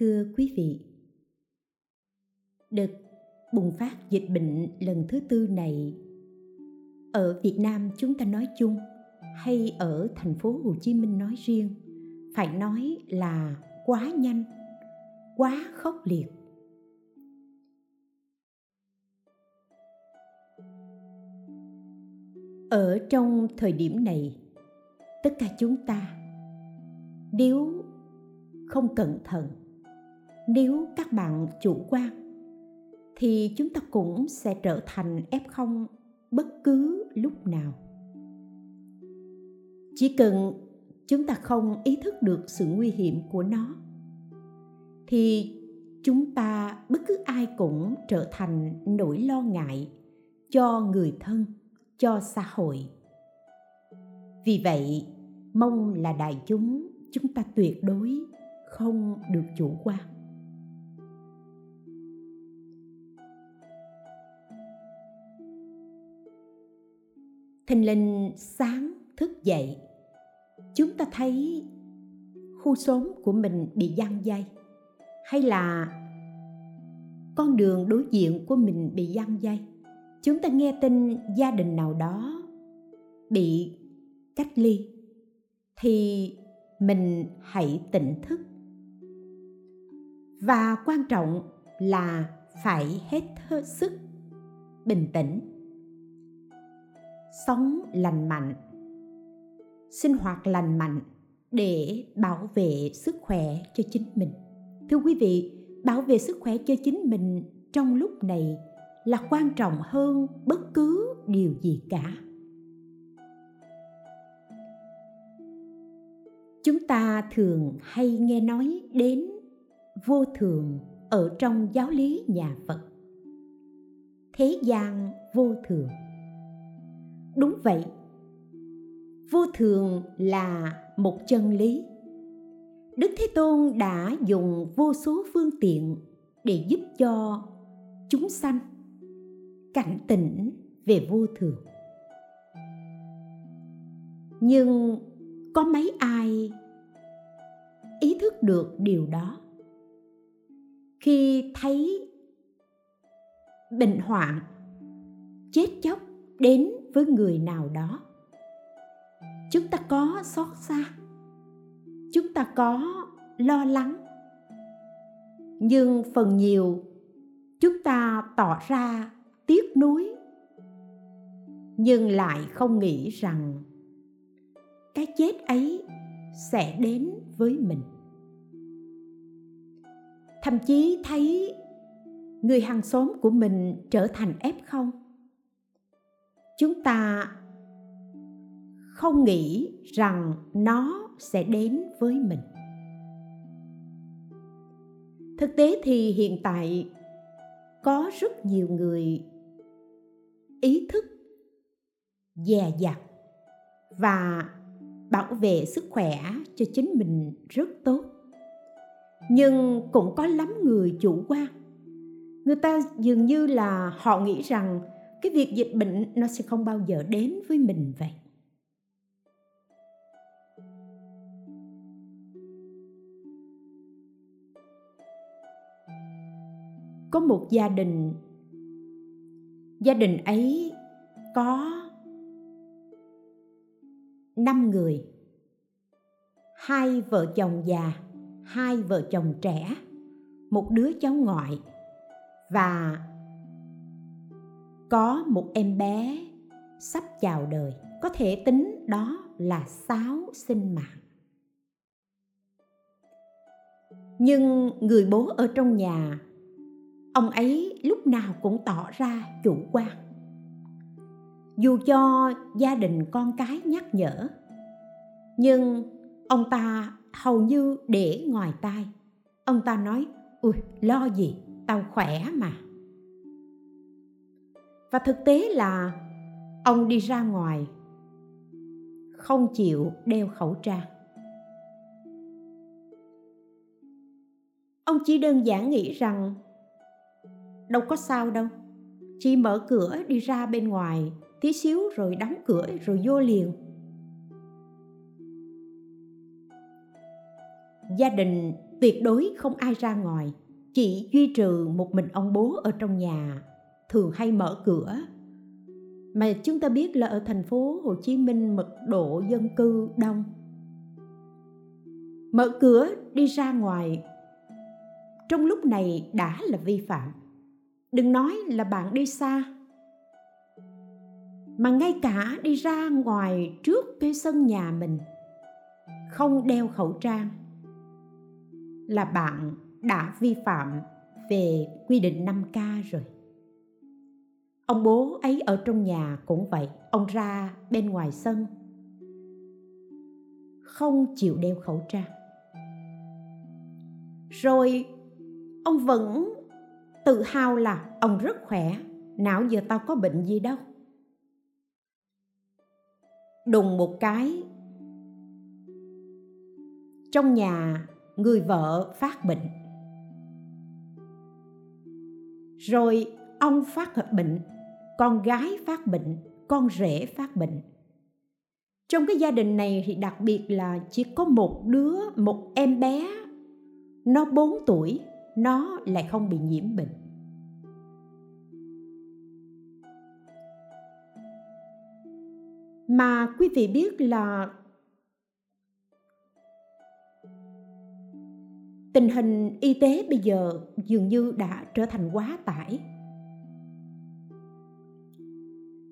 thưa quý vị. Đợt bùng phát dịch bệnh lần thứ tư này, ở việt nam chúng ta nói chung hay ở thành phố hồ chí minh nói riêng, phải nói là quá nhanh, quá khốc liệt. Ở trong thời điểm này, tất cả chúng ta, nếu không cẩn thận nếu các bạn chủ quan, thì chúng ta cũng sẽ trở thành f0 bất cứ lúc nào. Chỉ cần chúng ta không ý thức được sự nguy hiểm của nó, thì chúng ta bất cứ ai cũng trở thành nỗi lo ngại cho người thân, cho xã hội. Vì vậy, mong là đại chúng chúng ta tuyệt đối không được chủ quan. Thình linh sáng thức dậy. Chúng ta thấy khu xóm của mình bị giăng dây. Hay là con đường đối diện của mình bị giăng dây. Chúng ta nghe tin gia đình nào đó bị cách ly, thì mình hãy tỉnh thức. Và quan trọng là phải hết sức bình tĩnh sống lành mạnh. Sinh hoạt lành mạnh để bảo vệ sức khỏe cho chính mình. Thưa quý vị, bảo vệ sức khỏe cho chính mình trong lúc này là quan trọng hơn bất cứ điều gì cả. Chúng ta thường hay nghe nói đến vô thường ở trong giáo lý nhà phật. Thế gian vô thường đúng vậy. Vô thường là một chân lý. Đức thế tôn đã dùng vô số phương tiện để giúp cho chúng sanh cảnh tỉnh về vô thường. Nhưng có mấy ai ý thức được điều đó? Khi thấy bệnh hoạn, chết chóc đến với người nào đó. Chúng ta có xót xa, chúng ta có lo lắng, nhưng phần nhiều chúng ta tỏ ra tiếc nuối, nhưng lại không nghĩ rằng cái chết ấy sẽ đến với mình. Thậm chí thấy người hàng xóm của mình trở thành f0 chúng ta không nghĩ rằng nó sẽ đến với mình. Thực tế thì hiện tại có rất nhiều người ý thức, dè dặt và bảo vệ sức khỏe cho chính mình rất tốt. Nhưng cũng có lắm người chủ quan. Người ta dường như là họ nghĩ rằng cái việc dịch bệnh nó sẽ không bao giờ đến với mình vậy. Có một gia đình gia đình ấy có năm người, hai vợ chồng già, hai vợ chồng trẻ, một đứa cháu ngoại và có một em bé sắp chào đời. Có thể tính đó là sáu sinh mạng. Nhưng người bố ở trong nhà, ông ấy lúc nào cũng tỏ ra chủ quan. Dù cho gia đình con cái nhắc nhở, nhưng ông ta hầu như để ngoài tai. Ông ta nói, ui, lo gì? Tao khỏe mà và thực tế là ông đi ra ngoài, không chịu đeo khẩu trang. Ông chỉ đơn giản nghĩ rằng đâu có sao đâu, chỉ mở cửa đi ra bên ngoài tí xíu rồi đóng cửa rồi vô liền. Gia đình tuyệt đối không ai ra ngoài, chỉ duy trừ một mình ông bố ở trong nhà thường hay mở cửa. Mà chúng ta biết là ở thành phố Hồ Chí Minh mật độ dân cư đông. Mở cửa đi ra ngoài. Trong lúc này đã là vi phạm. Đừng nói là bạn đi xa. Mà ngay cả đi ra ngoài trước cái sân nhà mình, không đeo khẩu trang, là bạn đã vi phạm về quy định 5K rồi. Ông bố ấy ở trong nhà cũng vậy, ông ra bên ngoài sân không chịu đeo khẩu trang. Rồi ông vẫn tự hào là ông rất khỏe, nào giờ tao có bệnh gì đâu. Đùng một cái trong nhà người vợ phát bệnh rồi ông phát bệnh con gái phát bệnh, con rể phát bệnh. Trong cái gia đình này thì đặc biệt là chỉ có một đứa, một em bé, nó 4 tuổi, nó lại không bị nhiễm bệnh. Mà quý vị biết là tình hình y tế bây giờ dường như đã trở thành quá tải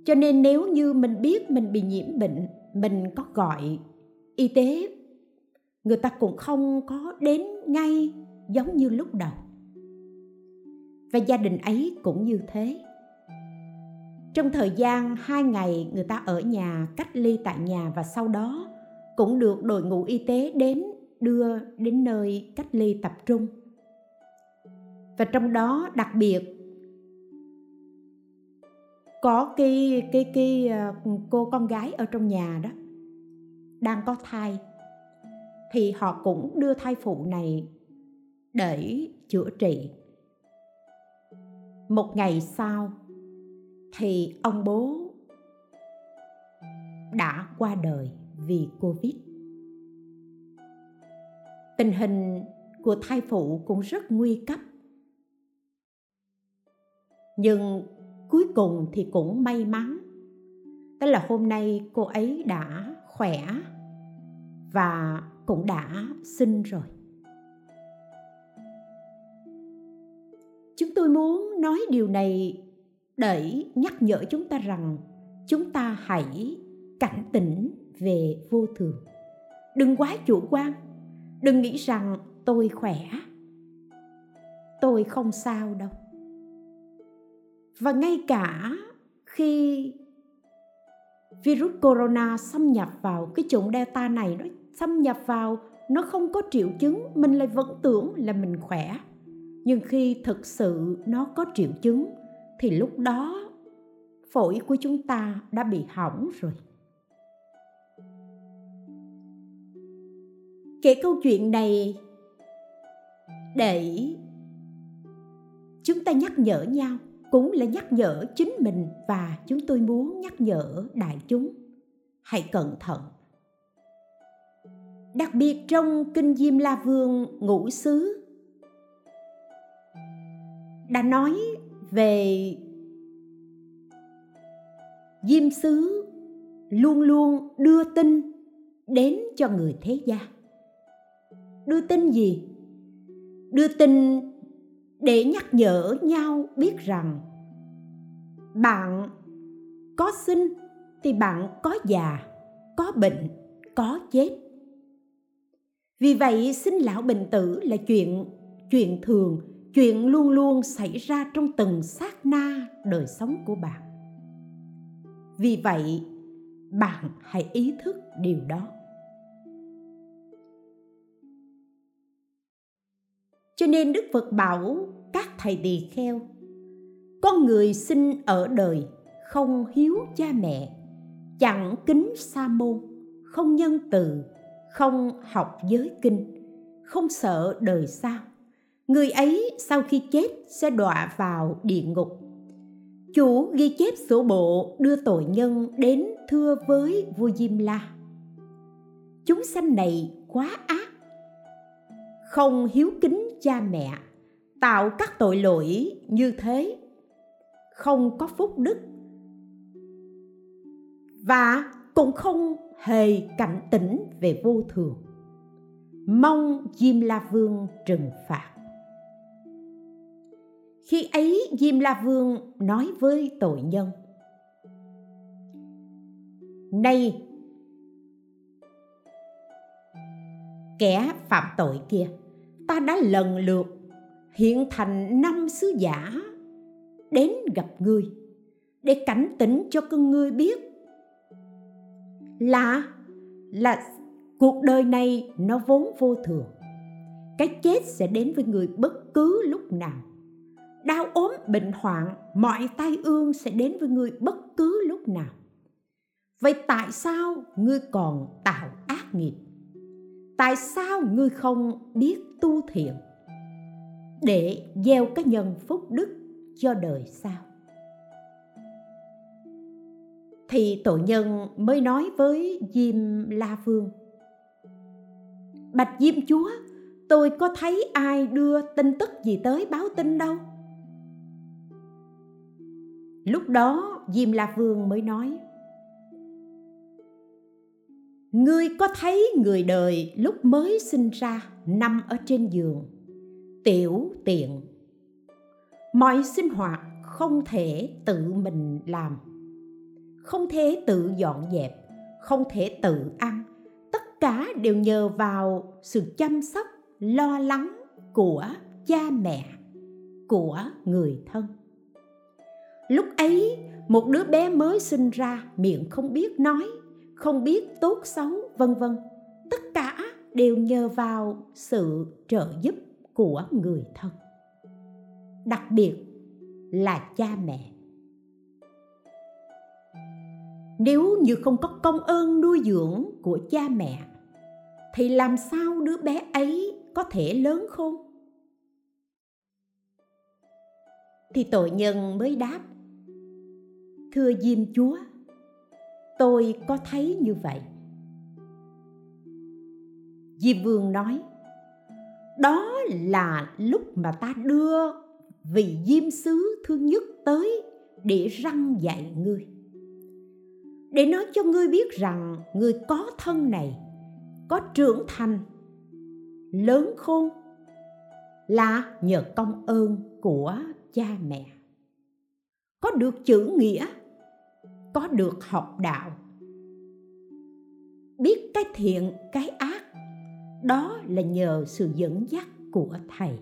cho nên nếu như mình biết mình bị nhiễm bệnh, mình có gọi y tế, người ta cũng không có đến ngay giống như lúc đầu. Và gia đình ấy cũng như thế. Trong thời gian hai ngày người ta ở nhà, cách ly tại nhà và sau đó cũng được đội ngũ y tế đến đưa đến nơi cách ly tập trung. Và trong đó đặc biệt có cái cái cái ờ, cô con gái ở trong nhà đó đang có thai. Thì họ cũng đưa thai phụ này để chữa trị. Một ngày sau thì ông bố đã qua đời vì covid. Tình hình của thai phụ cũng rất nguy cấp. Nhưng cuối cùng thì cũng may mắn. Tức là hôm nay cô ấy đã khỏe và cũng đã sinh rồi. Chúng tôi muốn nói điều này để nhắc nhở chúng ta rằng chúng ta hãy cảnh tỉnh về vô thường. Đừng quá chủ quan. Đừng nghĩ rằng tôi khỏe. Tôi không sao đâu và ngay cả khi virus corona xâm nhập vào cái chủng delta này, nó xâm nhập vào, nó không có triệu chứng, mình lại vẫn tưởng là mình khỏe. Nhưng khi thực sự nó có triệu chứng, thì lúc đó phổi của chúng ta đã bị hỏng rồi. Kể câu chuyện này để chúng ta nhắc nhở nhau cũng là nhắc nhở chính mình và chúng tôi muốn nhắc nhở đại chúng. Hãy cẩn thận. Đặc biệt trong kinh diêm la vương ngũ xứ, đã nói về diêm xứ luôn luôn đưa tin đến cho người thế gian đưa tin gì? Đưa tin để nhắc nhở nhau biết rằng bạn có sinh thì bạn có già, có bệnh, có chết. Vì vậy sinh lão bệnh tử là chuyện chuyện thường, chuyện luôn luôn xảy ra trong từng sát na đời sống của bạn. Vì vậy, bạn hãy ý thức điều đó. Cho nên đức phật bảo các thầy tỳ kheo, con người sinh ở đời không hiếu cha mẹ, chẳng kính sa môn, không nhân từ, không học giới kinh, không sợ đời sau. Người ấy sau khi chết sẽ đọa vào địa ngục. Chủ ghi chép sổ bộ đưa tội nhân đến thưa với vua diêm la. Chúng sanh này quá ác, không hiếu kính cha mẹ, tạo các tội lỗi như thế, không có phúc đức. Và cũng không hề cảnh tỉnh về vô thường. Mong diêm la vương trừng phạt. Khi ấy, diêm la vương nói với tội nhân nay kẻ phạm tội kia ta đã lần lượt hiện thành năm sứ giả đến gặp ngươi để cảnh tỉnh cho con ngươi biết là là cuộc đời này nó vốn vô thường. Cái chết sẽ đến với người bất cứ lúc nào. Đau ốm, bệnh hoạn, mọi tai ương sẽ đến với người bất cứ lúc nào. Vậy tại sao ngươi còn tạo ác nghiệp? Tại sao ngươi không biết tu thiện để gieo cái nhân phúc đức cho đời sau? Thì tội nhân mới nói với diêm la vương bạch diêm chúa, tôi có thấy ai đưa tin tức gì tới báo tin đâu? Lúc đó diêm la vương mới nói ngươi có thấy người đời lúc mới sinh ra nằm ở trên giường? Tiểu tiện. Mọi sinh hoạt không thể tự mình làm. Không thể tự dọn dẹp, không thể tự ăn. Tất cả đều nhờ vào sự chăm sóc, lo lắng của cha mẹ, của người thân. Lúc ấy, một đứa bé mới sinh ra miệng không biết nói không biết tốt xấu, vân vân. Tất cả đều nhờ vào sự trợ giúp của người thân. Đặc biệt là cha mẹ. Nếu như không có công ơn nuôi dưỡng của cha mẹ, thì làm sao đứa bé ấy có thể lớn khôn? Thì tội nhân mới đáp, thưa diêm chúa tôi có thấy như vậy. Diêm vương nói, đó là lúc mà ta đưa vị diêm sứ thứ nhất tới để răng dạy ngươi. Để nói cho ngươi biết rằng ngươi có thân này, có trưởng thành, lớn khôn, là nhờ công ơn của cha mẹ. Có được chữ nghĩa có được học đạo. Biết cái thiện, cái ác, đó là nhờ sự dẫn dắt của thầy.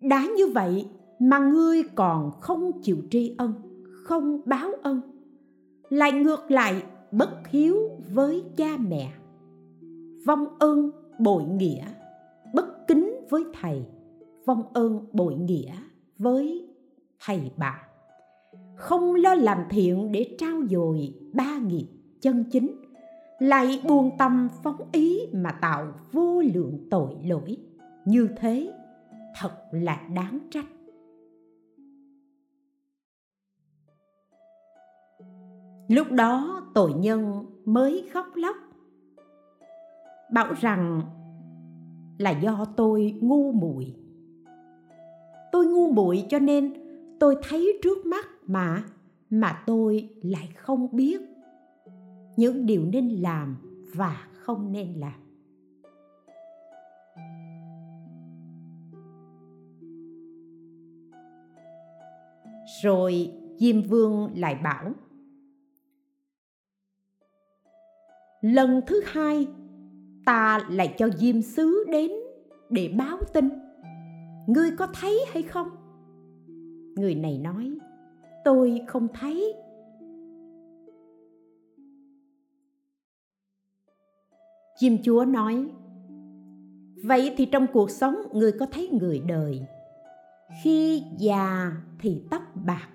Đã như vậy mà ngươi còn không chịu tri ân, không báo ân, lại ngược lại bất hiếu với cha mẹ. Vong ơn bội nghĩa, bất kính với thầy vong ơn bội nghĩa với thầy bạn. Không lo làm thiện để trao dồi ba nghiệp chân chính, lại buông tâm phóng ý mà tạo vô lượng tội lỗi. Như thế, thật là đáng trách. Lúc đó tội nhân mới khóc lóc, bảo rằng là do tôi ngu muội tôi ngu muội cho nên tôi thấy trước mắt mà mà tôi lại không biết. Những điều nên làm và không nên làm. Rồi diêm vương lại bảo, lần thứ hai ta lại cho diêm sứ đến để báo tin ngươi có thấy hay không? Người này nói, tôi không thấy. Chim chúa nói, vậy thì trong cuộc sống người có thấy người đời. Khi già thì tóc bạc,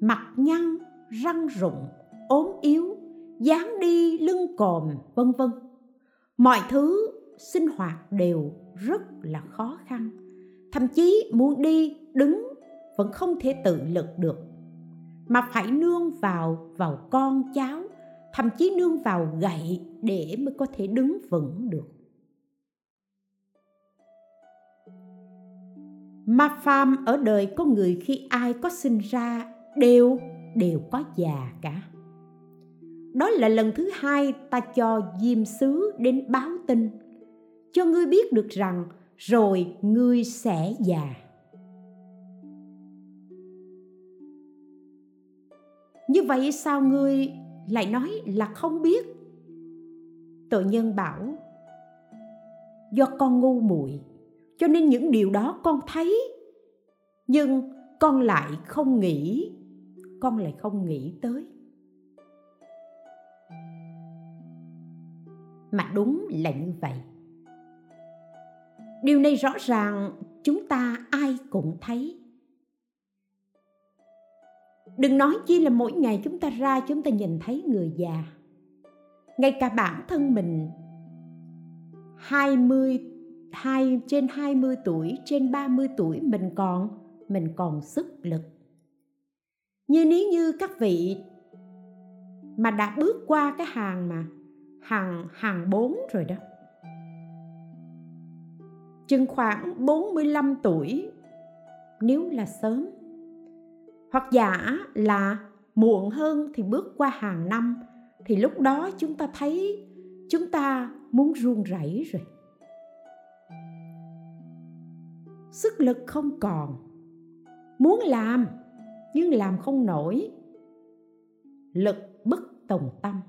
mặt nhăn, răng rụng, ốm yếu, dáng đi lưng còm, vân vân. Mọi thứ sinh hoạt đều rất là khó khăn thậm chí muốn đi, đứng vẫn không thể tự lực được. Mà phải nương vào vào con cháu, thậm chí nương vào gậy để mới có thể đứng vững được. Ma pham ở đời có người khi ai có sinh ra đều đều có già cả. Đó là lần thứ hai ta cho diêm sứ đến báo tin. Cho ngươi biết được rằng rồi ngươi sẽ già. Như vậy sao ngươi lại nói là không biết? Tội nhân bảo, do con ngu muội, cho nên những điều đó con thấy. Nhưng con lại không nghĩ, con lại không nghĩ tới. Mà đúng là như vậy điều này rõ ràng chúng ta ai cũng thấy đừng nói chi là mỗi ngày chúng ta ra chúng ta nhìn thấy người già ngay cả bản thân mình 20 hai trên 20 tuổi, trên 30 tuổi mình còn mình còn sức lực. Như nếu như các vị mà đã bước qua cái hàng mà hàng hàng 4 rồi đó. Chừng khoảng 45 tuổi, nếu là sớm. Hoặc giả là muộn hơn thì bước qua hàng năm, thì lúc đó chúng ta thấy chúng ta muốn run rẩy rồi. Sức lực không còn. Muốn làm nhưng làm không nổi. Lực bất tòng tâm.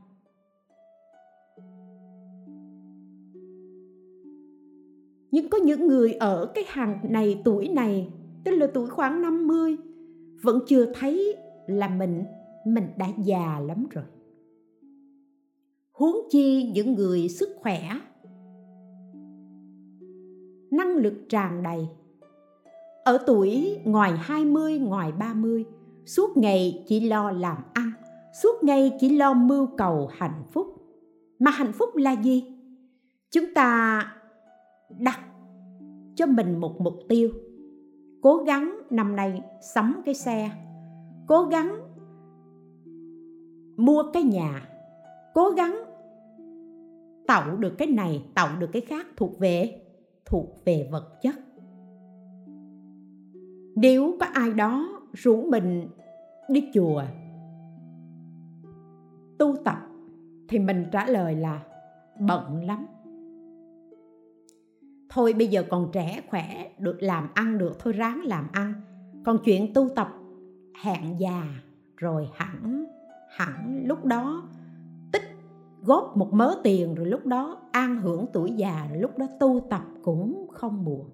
Nhưng có những người ở cái hàng này tuổi này tức là tuổi khoảng 50 vẫn chưa thấy là mình mình đã già lắm rồi huống chi những người sức khỏe năng lực tràn đầy ở tuổi ngoài 20, ngoài 30, suốt ngày chỉ lo làm ăn, suốt ngày chỉ lo mưu cầu hạnh phúc. Mà hạnh phúc là gì? Chúng ta đặt cho mình một mục tiêu. Cố gắng năm nay sắm cái xe, cố gắng mua cái nhà, cố gắng tạo được cái này, tạo được cái khác thuộc về thuộc về vật chất. Nếu có ai đó rủ mình đi chùa tu tập thì mình trả lời là bận lắm thôi bây giờ còn trẻ khỏe, được làm ăn được, thôi ráng làm ăn. Còn chuyện tu tập, hẹn già, rồi hẳn hẳn lúc đó, tích góp một mớ tiền, rồi lúc đó an hưởng tuổi già, rồi lúc đó tu tập cũng không muộn.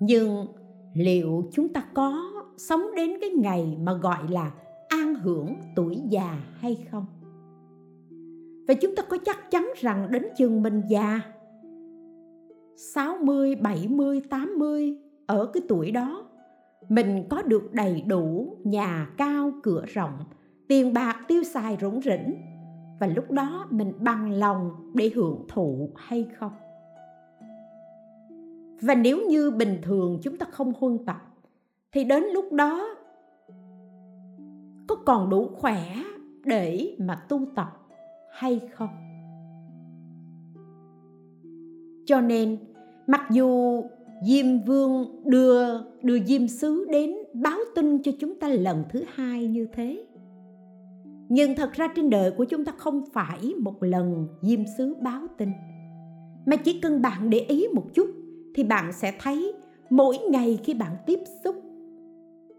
Nhưng liệu chúng ta có sống đến cái ngày mà gọi là an hưởng tuổi già hay không? Và chúng ta có chắc chắn rằng đến chừng mình già 60, 70, 80 ở cái tuổi đó mình có được đầy đủ nhà cao cửa rộng tiền bạc tiêu xài rủng rỉnh. Và lúc đó mình bằng lòng để hưởng thụ hay không? Và nếu như bình thường chúng ta không huân tập thì đến lúc đó có còn đủ khỏe để mà tu tập? Hay không? Cho nên, mặc dù diêm vương đưa đưa diêm sứ đến báo tin cho chúng ta lần thứ hai như thế, nhưng thật ra trên đời của chúng ta không phải một lần diêm sứ báo tin, mà chỉ cần bạn để ý một chút thì bạn sẽ thấy mỗi ngày khi bạn tiếp xúc,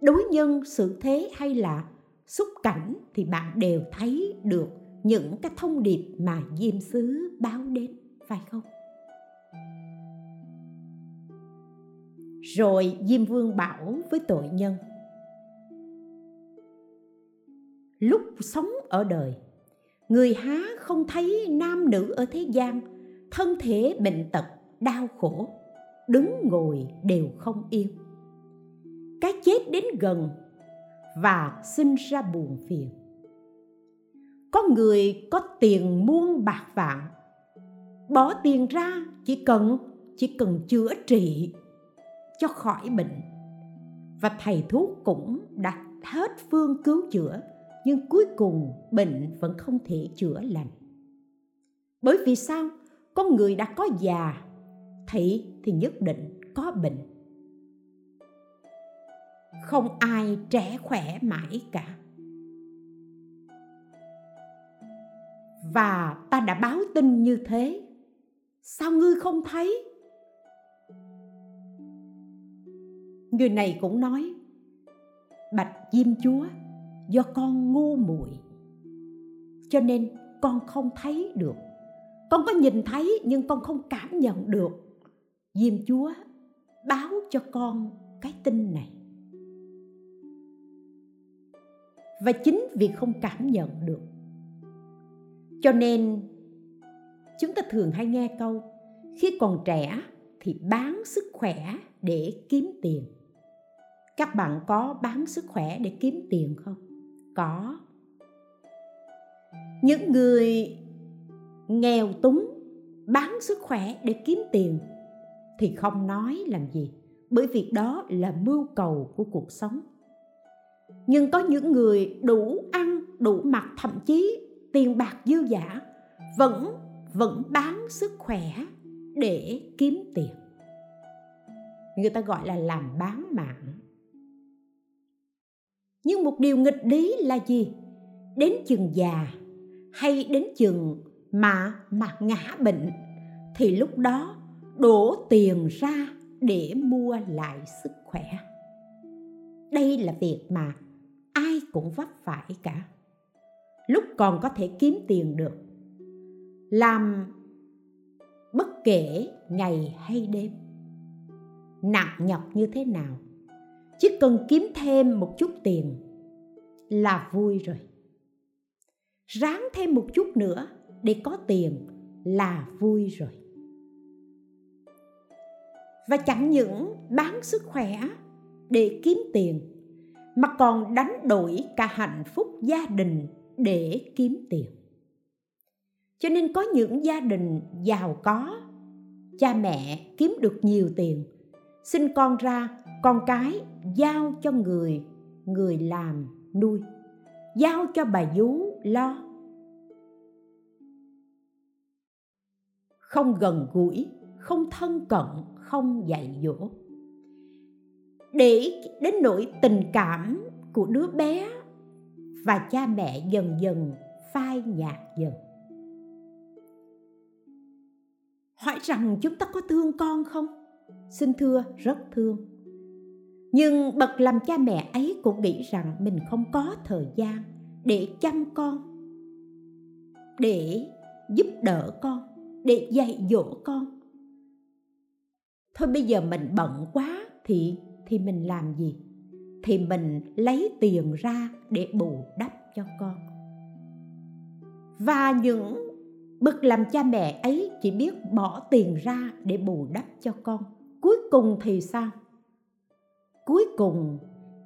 đối nhân, sự thế hay là xúc cảnh thì bạn đều thấy được những cái thông điệp mà diêm sứ báo đến, phải không? Rồi diêm vương bảo với tội nhân, lúc sống ở đời, người há không thấy nam nữ ở thế gian, thân thể bệnh tật, đau khổ, đứng ngồi đều không yên. Cái chết đến gần và sinh ra buồn phiền người có tiền muôn bạc vạn. Bỏ tiền ra, chỉ cần chỉ cần chữa trị cho khỏi bệnh. Và thầy thuốc cũng đã hết phương cứu chữa, nhưng cuối cùng bệnh vẫn không thể chữa lành. Bởi vì sao? Con người đã có già thì thì nhất định có bệnh. Không ai trẻ khỏe mãi cả. Và ta đã báo tin như thế. Sao ngươi không thấy? Người này cũng nói, bạch diêm chúa, do con ngu muội. Cho nên con không thấy được. Con có nhìn thấy nhưng con không cảm nhận được. Diêm chúa báo cho con cái tin này. Và chính vì không cảm nhận được cho nên, chúng ta thường hay nghe câu, khi còn trẻ thì bán sức khỏe để kiếm tiền. Các bạn có bán sức khỏe để kiếm tiền không? Có. Những người nghèo túng bán sức khỏe để kiếm tiền thì không nói làm gì, bởi vì đó là mưu cầu của cuộc sống. Nhưng có những người đủ ăn, đủ mặc, thậm chí tiền bạc dư giả, vẫn vẫn bán sức khỏe để kiếm tiền. Người ta gọi là làm bán mạng. Nhưng một điều nghịch lý là gì? Đến chừng già hay đến chừng mà mà ngã bệnh thì lúc đó đổ tiền ra để mua lại sức khỏe. Đây là việc mà ai cũng vấp phải cả lúc còn có thể kiếm tiền được. Làm bất kể ngày hay đêm. Nặng nhọc như thế nào, chỉ cần kiếm thêm một chút tiền là vui rồi. Ráng thêm một chút nữa để có tiền là vui rồi. Và chẳng những bán sức khỏe để kiếm tiền, mà còn đánh đổi cả hạnh phúc gia đình để kiếm tiền. Cho nên có những gia đình giàu có, cha mẹ kiếm được nhiều tiền, sinh con ra, con cái giao cho người người làm nuôi, giao cho bà vú lo. Không gần gũi, không thân cận, không dạy dỗ. Để đến nỗi tình cảm của đứa bé và cha mẹ dần dần phai nhạt dần. Hỏi rằng chúng ta có thương con không? Xin thưa, rất thương. Nhưng bậc làm cha mẹ ấy cũng nghĩ rằng mình không có thời gian để chăm con, để giúp đỡ con, để dạy dỗ con. Thôi bây giờ mình bận quá thì thì mình làm gì? Thì mình lấy tiền ra để bù đắp cho con. Và những bậc làm cha mẹ ấy chỉ biết bỏ tiền ra để bù đắp cho con. Cuối cùng thì sao? Cuối cùng,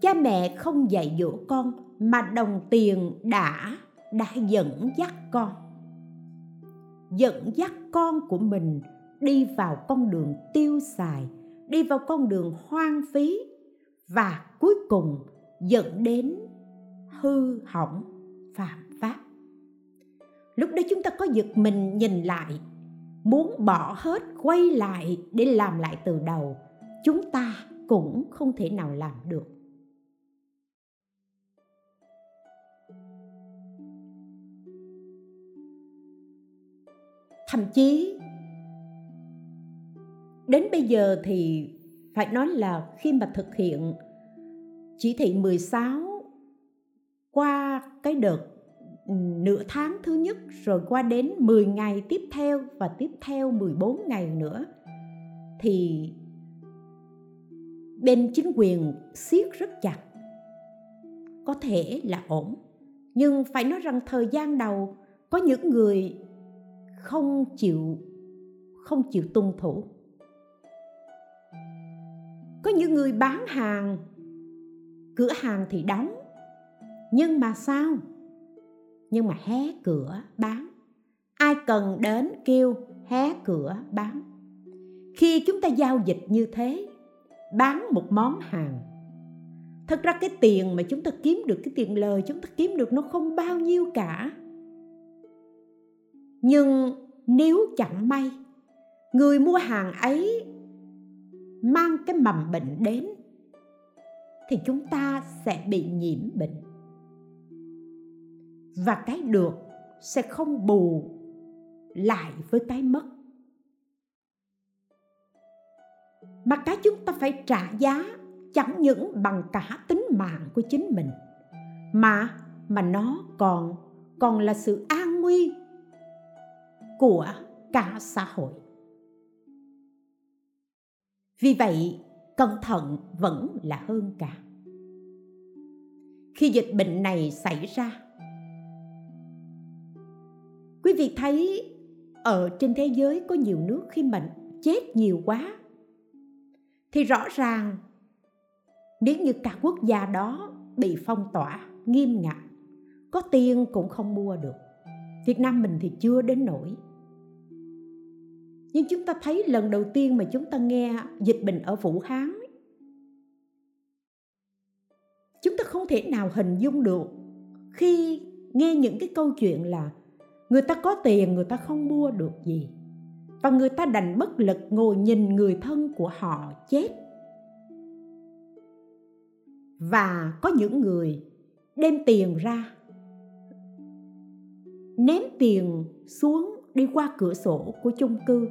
cha mẹ không dạy dỗ con mà đồng tiền đã đã dẫn dắt con. Dẫn dắt con của mình đi vào con đường tiêu xài, đi vào con đường hoang phí và cuối cùng dẫn đến hư hỏng phạm pháp. Lúc đó chúng ta có giật mình nhìn lại, muốn bỏ hết, quay lại để làm lại từ đầu, chúng ta cũng không thể nào làm được. Thậm chí, đến bây giờ thì phải nói là khi mà thực hiện chỉ thị 16 qua cái đợt nửa tháng thứ nhất, rồi qua đến 10 ngày tiếp theo và tiếp theo 14 ngày nữa, thì bên chính quyền siết rất chặt, có thể là ổn. Nhưng phải nói rằng thời gian đầu, có những người không chịu không chịu tuân thủ có những người bán hàng, cửa hàng thì đóng. Nhưng mà sao? Nhưng mà hé cửa bán. Ai cần đến kêu hé cửa bán. Khi chúng ta giao dịch như thế, bán một món hàng, thật ra cái tiền mà chúng ta kiếm được, cái tiền lời chúng ta kiếm được nó không bao nhiêu cả. Nhưng nếu chẳng may, người mua hàng ấy mang cái mầm bệnh đến, thì chúng ta sẽ bị nhiễm bệnh. Và cái được sẽ không bù lại với cái mất. Mà cái chúng ta phải trả giá chẳng những bằng cả tính mạng của chính mình, mà mà nó còn còn là sự an nguy của cả xã hội vì vậy, cẩn thận vẫn là hơn cả. Khi dịch bệnh này xảy ra, quý vị thấy ở trên thế giới có nhiều nước khi bệnh chết nhiều quá, thì rõ ràng nếu như cả quốc gia đó bị phong tỏa nghiêm ngặt, có tiền cũng không mua được. Việt nam mình thì chưa đến nỗi nhưng chúng ta thấy lần đầu tiên mà chúng ta nghe dịch bệnh ở vũ hán, chúng ta không thể nào hình dung được. Khi nghe những cái câu chuyện là người ta có tiền, người ta không mua được gì, và người ta đành bất lực ngồi nhìn người thân của họ chết. Và có những người đem tiền ra, ném tiền xuống đi qua cửa sổ của chung cư.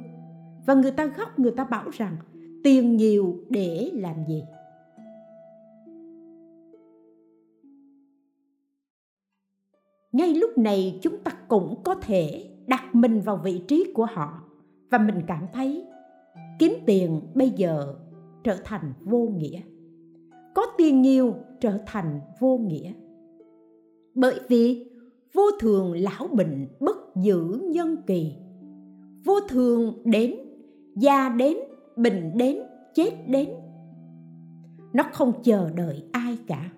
Và người ta khóc, người ta bảo rằng, tiền nhiều để làm gì? Ngay lúc này, chúng ta cũng có thể đặt mình vào vị trí của họ. Và mình cảm thấy, kiếm tiền bây giờ trở thành vô nghĩa. Có tiền nhiều trở thành vô nghĩa. Bởi vì vô thường lão bệnh bất giữ nhân kỳ. Vô thường đến, già đến, bệnh đến, chết đến. Nó không chờ đợi ai cả.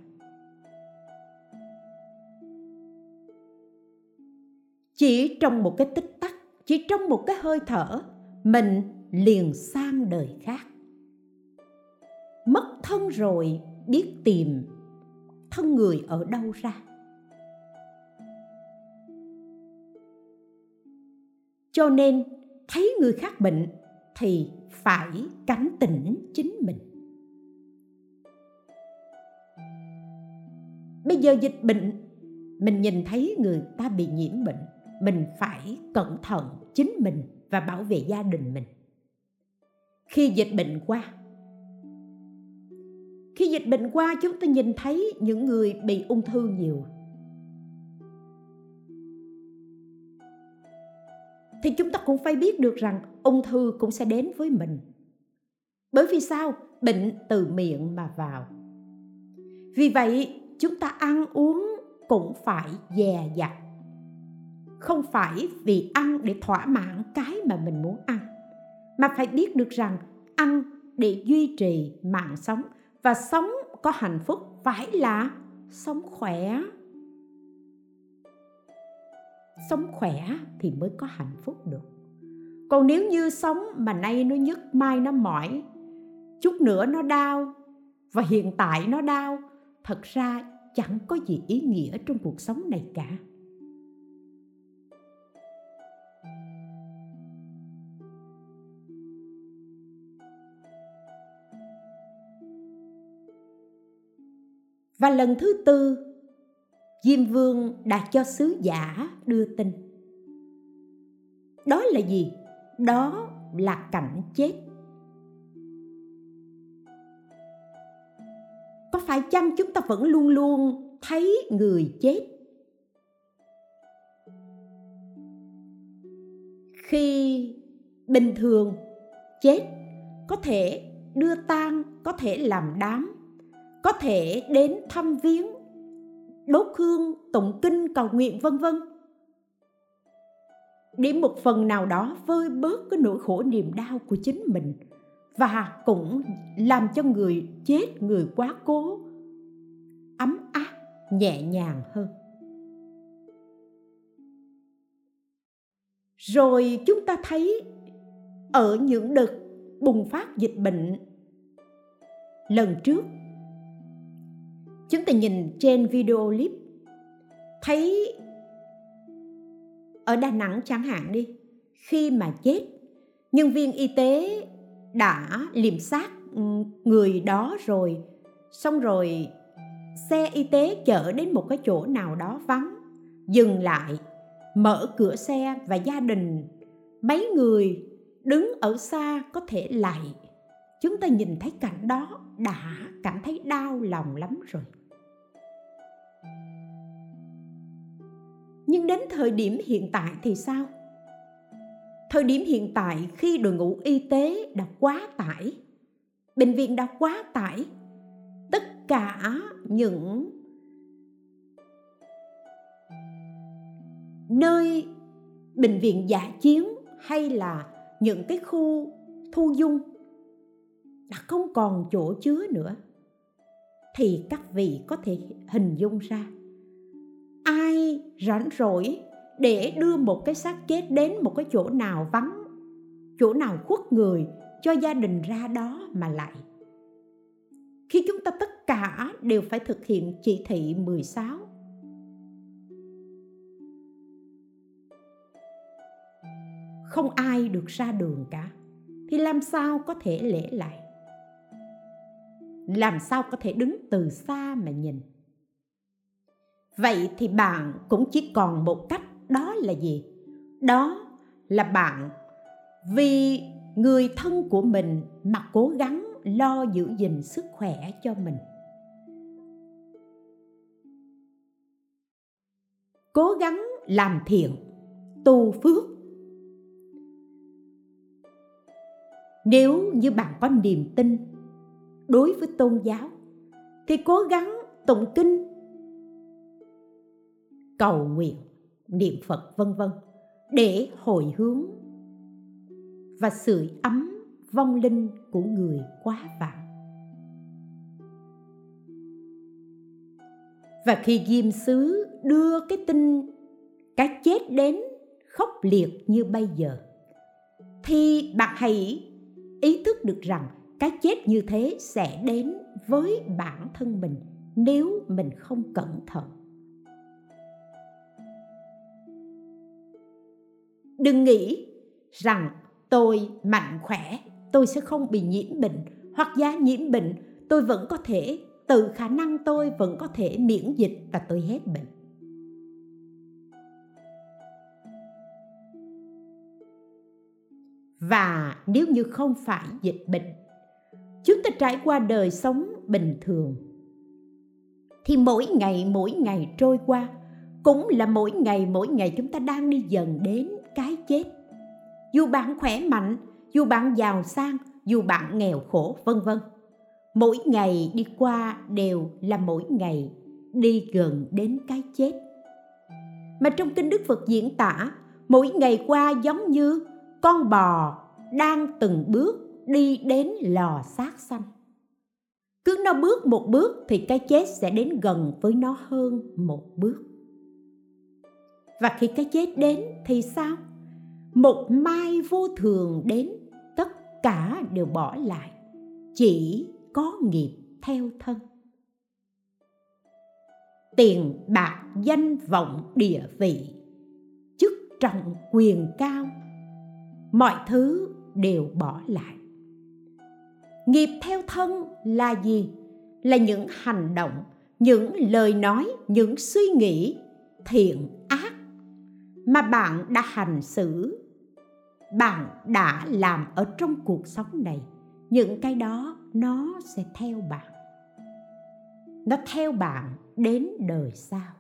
Chỉ trong một cái tích tắc, chỉ trong một cái hơi thở, mình liền sang đời khác. Mất thân rồi, biết tìm thân người ở đâu ra? Cho nên, thấy người khác bệnh thì phải cảnh tỉnh chính mình. Bây giờ dịch bệnh, mình nhìn thấy người ta bị nhiễm bệnh, mình phải cẩn thận chính mình và bảo vệ gia đình mình. Khi dịch bệnh qua, khi dịch bệnh qua, chúng ta nhìn thấy những người bị ung thư nhiều. Thì chúng ta cũng phải biết được rằng ung thư cũng sẽ đến với mình. Bởi vì sao? Bệnh từ miệng mà vào. Vì vậy, chúng ta ăn uống cũng phải dè dặt. Không phải vì ăn để thỏa mãn cái mà mình muốn ăn, mà phải biết được rằng ăn để duy trì mạng sống và sống có hạnh phúc phải là sống khỏe sống khỏe thì mới có hạnh phúc được. Còn nếu như sống mà nay nó nhức, mai nó mỏi, chút nữa nó đau và hiện tại nó đau, thật ra chẳng có gì ý nghĩa trong cuộc sống này cả. Và lần thứ tư diêm vương đã cho sứ giả đưa tin. Đó là gì? Đó là cảnh chết. Có phải chăng chúng ta vẫn luôn luôn thấy người chết? Khi bình thường chết, có thể đưa tang, có thể làm đám, có thể đến thăm viếng đốt hương, tụng kinh, cầu nguyện, vân vân. Để một phần nào đó vơi bớt cái nỗi khổ niềm đau của chính mình và cũng làm cho người chết người quá cố, ấm áp, nhẹ nhàng hơn. Rồi chúng ta thấy ở những đợt bùng phát dịch bệnh, lần trước chúng ta nhìn trên video clip. Thấy ở đà nẵng chẳng hạn đi, khi mà chết, nhân viên y tế đã liệm xác ừ, người đó rồi. Xong rồi xe y tế chở đến một cái chỗ nào đó vắng, dừng lại, mở cửa xe và gia đình, mấy người đứng ở xa có thể lạy chúng ta nhìn thấy cảnh đó, đã cảm thấy đau lòng lắm rồi. Nhưng đến thời điểm hiện tại thì sao? Thời điểm hiện tại khi đội ngũ y tế đã quá tải, bệnh viện đã quá tải, tất cả những nơi bệnh viện giả chiến hay là những cái khu thu dung đã không còn chỗ chứa nữa, thì các vị có thể hình dung ra ai rảnh rỗi để đưa một cái xác chết đến một cái chỗ nào vắng, chỗ nào khuất người cho gia đình ra đó mà lại. Khi chúng ta tất cả đều phải thực hiện chỉ thị 16 không ai được ra đường cả, thì làm sao có thể lễ lại? Làm sao có thể đứng từ xa mà nhìn? Vậy thì bạn cũng chỉ còn một cách đó là gì? Đó là bạn, vì người thân của mình mà cố gắng lo giữ gìn sức khỏe cho mình. Cố gắng làm thiện, tu phước. Nếu như bạn có niềm tin đối với tôn giáo, thì cố gắng tụng kinh cầu nguyện, niệm phật, vân vân, để hồi hướng và sưởi ấm vong linh của người quá vạn. Và khi diêm sứ đưa cái tin cái chết đến khốc liệt như bây giờ, thì bạn hãy ý thức được rằng cái chết như thế sẽ đến với bản thân mình nếu mình không cẩn thận. Đừng nghĩ rằng tôi mạnh khỏe, tôi sẽ không bị nhiễm bệnh hoặc giá nhiễm bệnh. Tôi vẫn có thể, từ khả năng tôi vẫn có thể miễn dịch và tôi hết bệnh. Và nếu như không phải dịch bệnh, chúng ta trải qua đời sống bình thường, thì mỗi ngày mỗi ngày trôi qua cũng là mỗi ngày mỗi ngày chúng ta đang đi dần đến chết. Dù bạn khỏe mạnh, dù bạn giàu sang, dù bạn nghèo khổ, vân vân. Mỗi ngày đi qua đều là mỗi ngày đi gần đến cái chết. Mà trong kinh đức phật diễn tả, mỗi ngày qua giống như con bò đang từng bước đi đến lò xác xanh cứ nó bước một bước thì cái chết sẽ đến gần với nó hơn một bước. Và khi cái chết đến thì sao? Một mai vô thường đến, tất cả đều bỏ lại, chỉ có nghiệp theo thân. Tiền bạc danh vọng địa vị, chức trọng quyền cao, mọi thứ đều bỏ lại. Nghiệp theo thân là gì? Là những hành động, những lời nói, những suy nghĩ thiện ác mà bạn đã hành xử bạn đã làm ở trong cuộc sống này, những cái đó nó sẽ theo bạn. Nó theo bạn đến đời sau.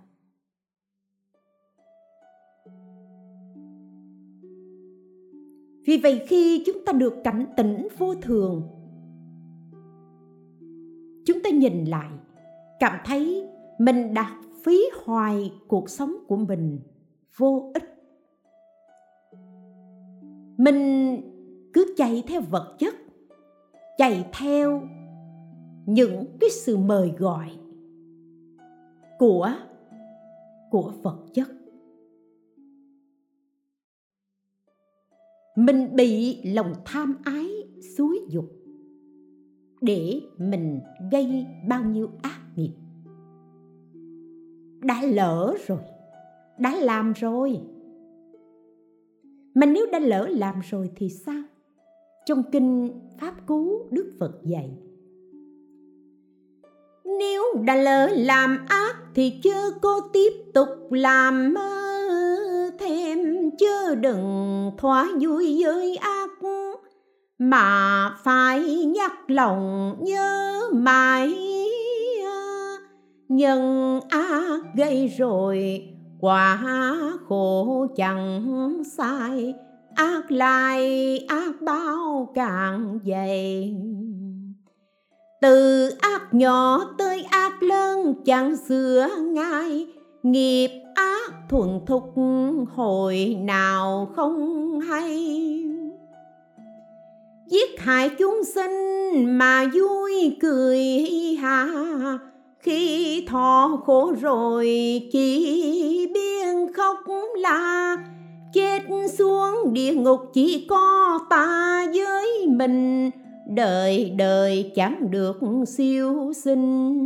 Vì vậy khi chúng ta được cảnh tỉnh vô thường, chúng ta nhìn lại, cảm thấy mình đã phí hoài cuộc sống của mình vô ích mình cứ chạy theo vật chất, chạy theo những cái sự mời gọi của của vật chất. Mình bị lòng tham ái xúi dục để mình gây bao nhiêu ác nghiệp. Đã lỡ rồi, đã làm rồi mà nếu đã lỡ làm rồi thì sao? Trong kinh pháp cú, đức phật dạy, nếu đã lỡ làm ác thì chớ cô tiếp tục làm thêm chớ đừng thỏa vui với ác, mà phải nhắc lòng nhớ mãi, nhân ác gây rồi quả khổ chẳng sai, ác lại ác bao càng dày. Từ ác nhỏ tới ác lớn chẳng sửa ngay, nghiệp ác thuần thục hồi nào không hay. Giết hại chúng sinh mà vui cười ha khi thọ khổ rồi chỉ biên khóc la chết xuống địa ngục chỉ có ta với mình. Đời đời chẳng được siêu sinh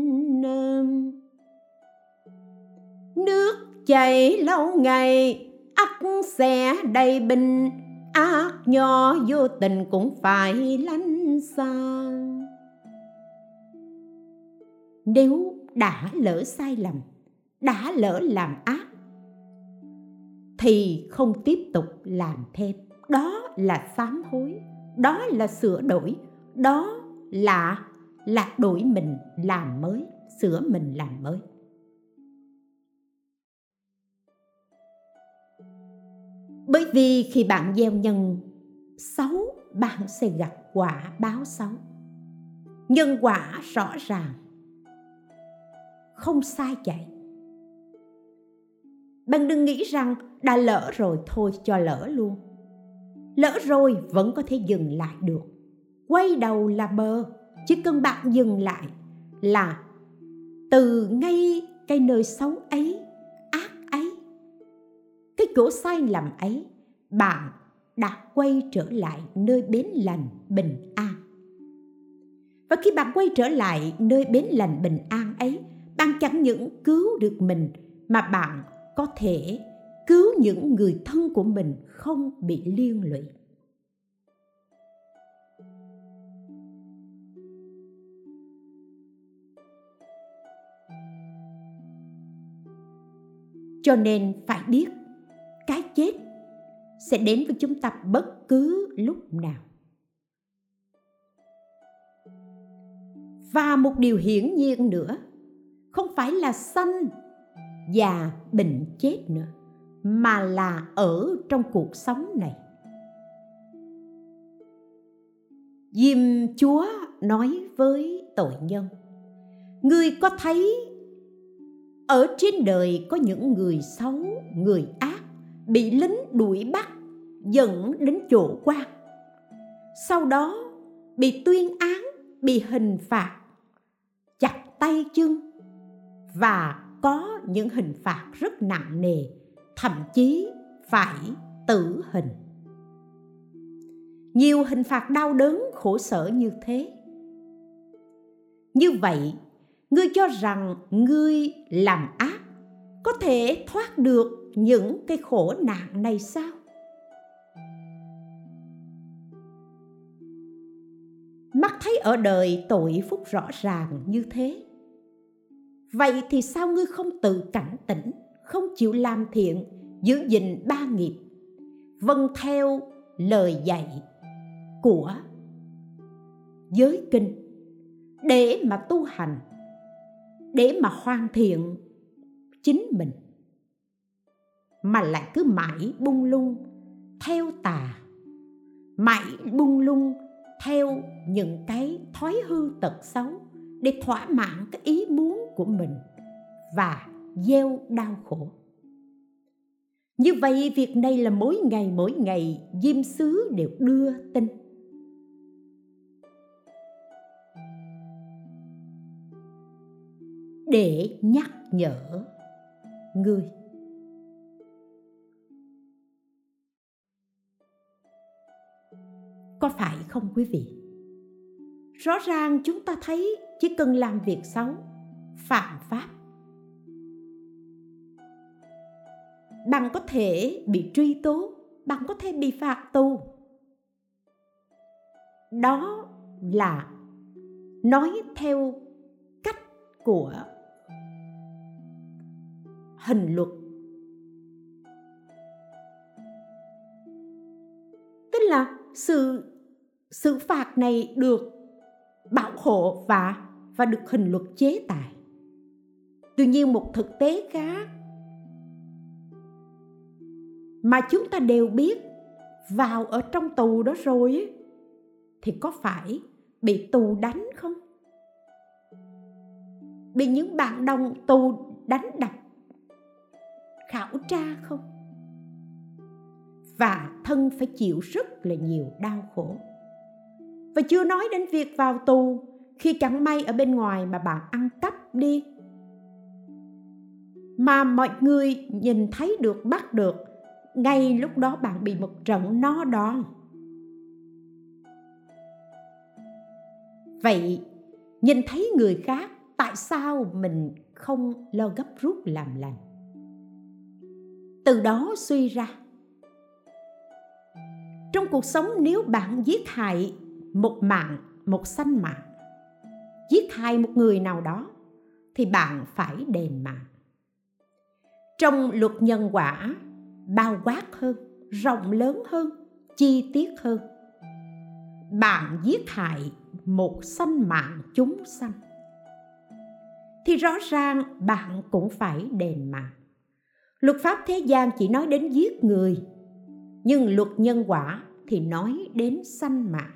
nước chảy lâu ngày, ắt sẽ đầy bình. Ác nho vô tình cũng phải lánh xa nếu đã lỡ sai lầm, đã lỡ làm ác, thì không tiếp tục làm thêm. Đó là sám hối, đó là sửa đổi, đó là là đổi mình làm mới, sửa mình làm mới. Bởi vì khi bạn gieo nhân, xấu bạn sẽ gặp quả báo xấu. Nhân quả rõ ràng không sai chạy. Bạn đừng nghĩ rằng đã lỡ rồi thôi cho lỡ luôn. Lỡ rồi vẫn có thể dừng lại được. Quay đầu là bờ, chỉ cần bạn dừng lại là từ ngay cái nơi xấu ấy, ác ấy, cái chỗ sai lầm ấy, bạn đã quay trở lại nơi bến lành bình an. Và khi bạn quay trở lại nơi bến lành bình an ấy bạn chẳng những cứu được mình, mà bạn có thể cứu những người thân của mình không bị liên lụy. Cho nên phải biết, cái chết sẽ đến với chúng ta bất cứ lúc nào. Và một điều hiển nhiên nữa không phải là sanh già bệnh chết nữa, mà là ở trong cuộc sống này. Diêm chúa nói với tội nhân, ngươi có thấy ở trên đời có những người xấu, người ác bị lính đuổi bắt, dẫn đến chỗ quan, sau đó bị tuyên án, bị hình phạt, chặt tay chân và có những hình phạt rất nặng nề, thậm chí phải tử hình. Nhiều hình phạt đau đớn, khổ sở như thế. Như vậy, ngươi cho rằng ngươi làm ác có thể thoát được những cái khổ nạn này sao? Mắt thấy ở đời tội phúc rõ ràng như thế vậy thì sao ngươi không tự cảnh tỉnh, không chịu làm thiện, giữ gìn ba nghiệp? Vâng theo lời dạy của giới kinh. Để mà tu hành, để mà hoàn thiện chính mình, mà lại cứ mãi bung lung theo tà, mãi bung lung theo những cái thói hư tật xấu để thỏa mãn cái ý muốn của mình và gieo đau khổ. Như vậy, việc này là mỗi ngày mỗi ngày diêm sứ đều đưa tin. Để nhắc nhở người. Có phải không quý vị? Rõ ràng chúng ta thấy chỉ cần làm việc xấu, phạm pháp. Bạn có thể bị truy tố, bạn có thể bị phạt tù. Đó là nói theo cách của hình luật. Tức là sự sự phạt này được bảo hộ và và được hình luật chế tài. Tuy nhiên một thực tế khác mà chúng ta đều biết vào ở trong tù đó rồi ấy, thì có phải bị tù đánh không? Bị những bạn đồng tù đánh đập khảo tra không? Và thân phải chịu rất là nhiều đau khổ và chưa nói đến việc vào tù, khi chẳng may ở bên ngoài mà bạn ăn cắp đi. Mà mọi người nhìn thấy được, bắt được, ngay lúc đó bạn bị một trận no đòn. Vậy, nhìn thấy người khác, tại sao mình không lo gấp rút làm lành? Từ đó suy ra. Trong cuộc sống, nếu bạn giết hại một mạng, một sanh mạng. Giết hại một người nào đó, thì bạn phải đền mạng. Trong luật nhân quả, bao quát hơn, rộng lớn hơn, chi tiết hơn. Bạn giết hại một sanh mạng chúng sanh. Thì rõ ràng bạn cũng phải đền mạng. Luật pháp thế gian chỉ nói đến giết người, nhưng luật nhân quả thì nói đến sanh mạng.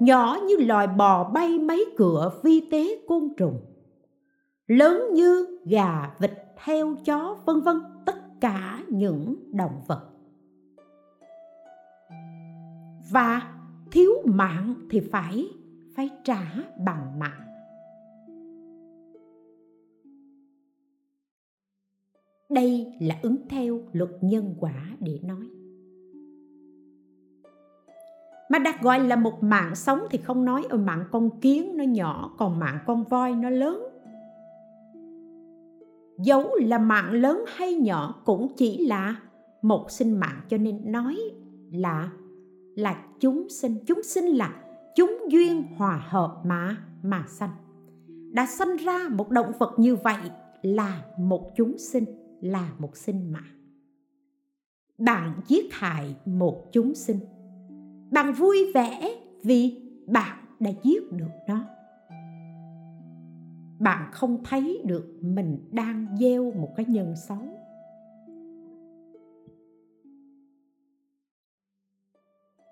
Nhỏ như loài bò bay mấy cửa vi tế côn trùng. Lớn như gà, vịt, heo, chó, vân vân, tất cả những động vật. Và thiếu mạng thì phải phải trả bằng mạng. Đây là ứng theo luật nhân quả để nói mà đặt gọi là một mạng sống thì không nói ở mạng con kiến nó nhỏ, còn mạng con voi nó lớn. Dẫu là mạng lớn hay nhỏ cũng chỉ là một sinh mạng, cho nên nói là là chúng sinh. Chúng sinh là chúng duyên hòa hợp mà mà sanh. Đã sanh ra một động vật như vậy là một chúng sinh, là một sinh mạng. Bạn giết hại một chúng sinh bạn vui vẻ vì bạn đã giết được nó. Bạn không thấy được mình đang gieo một cái nhân xấu.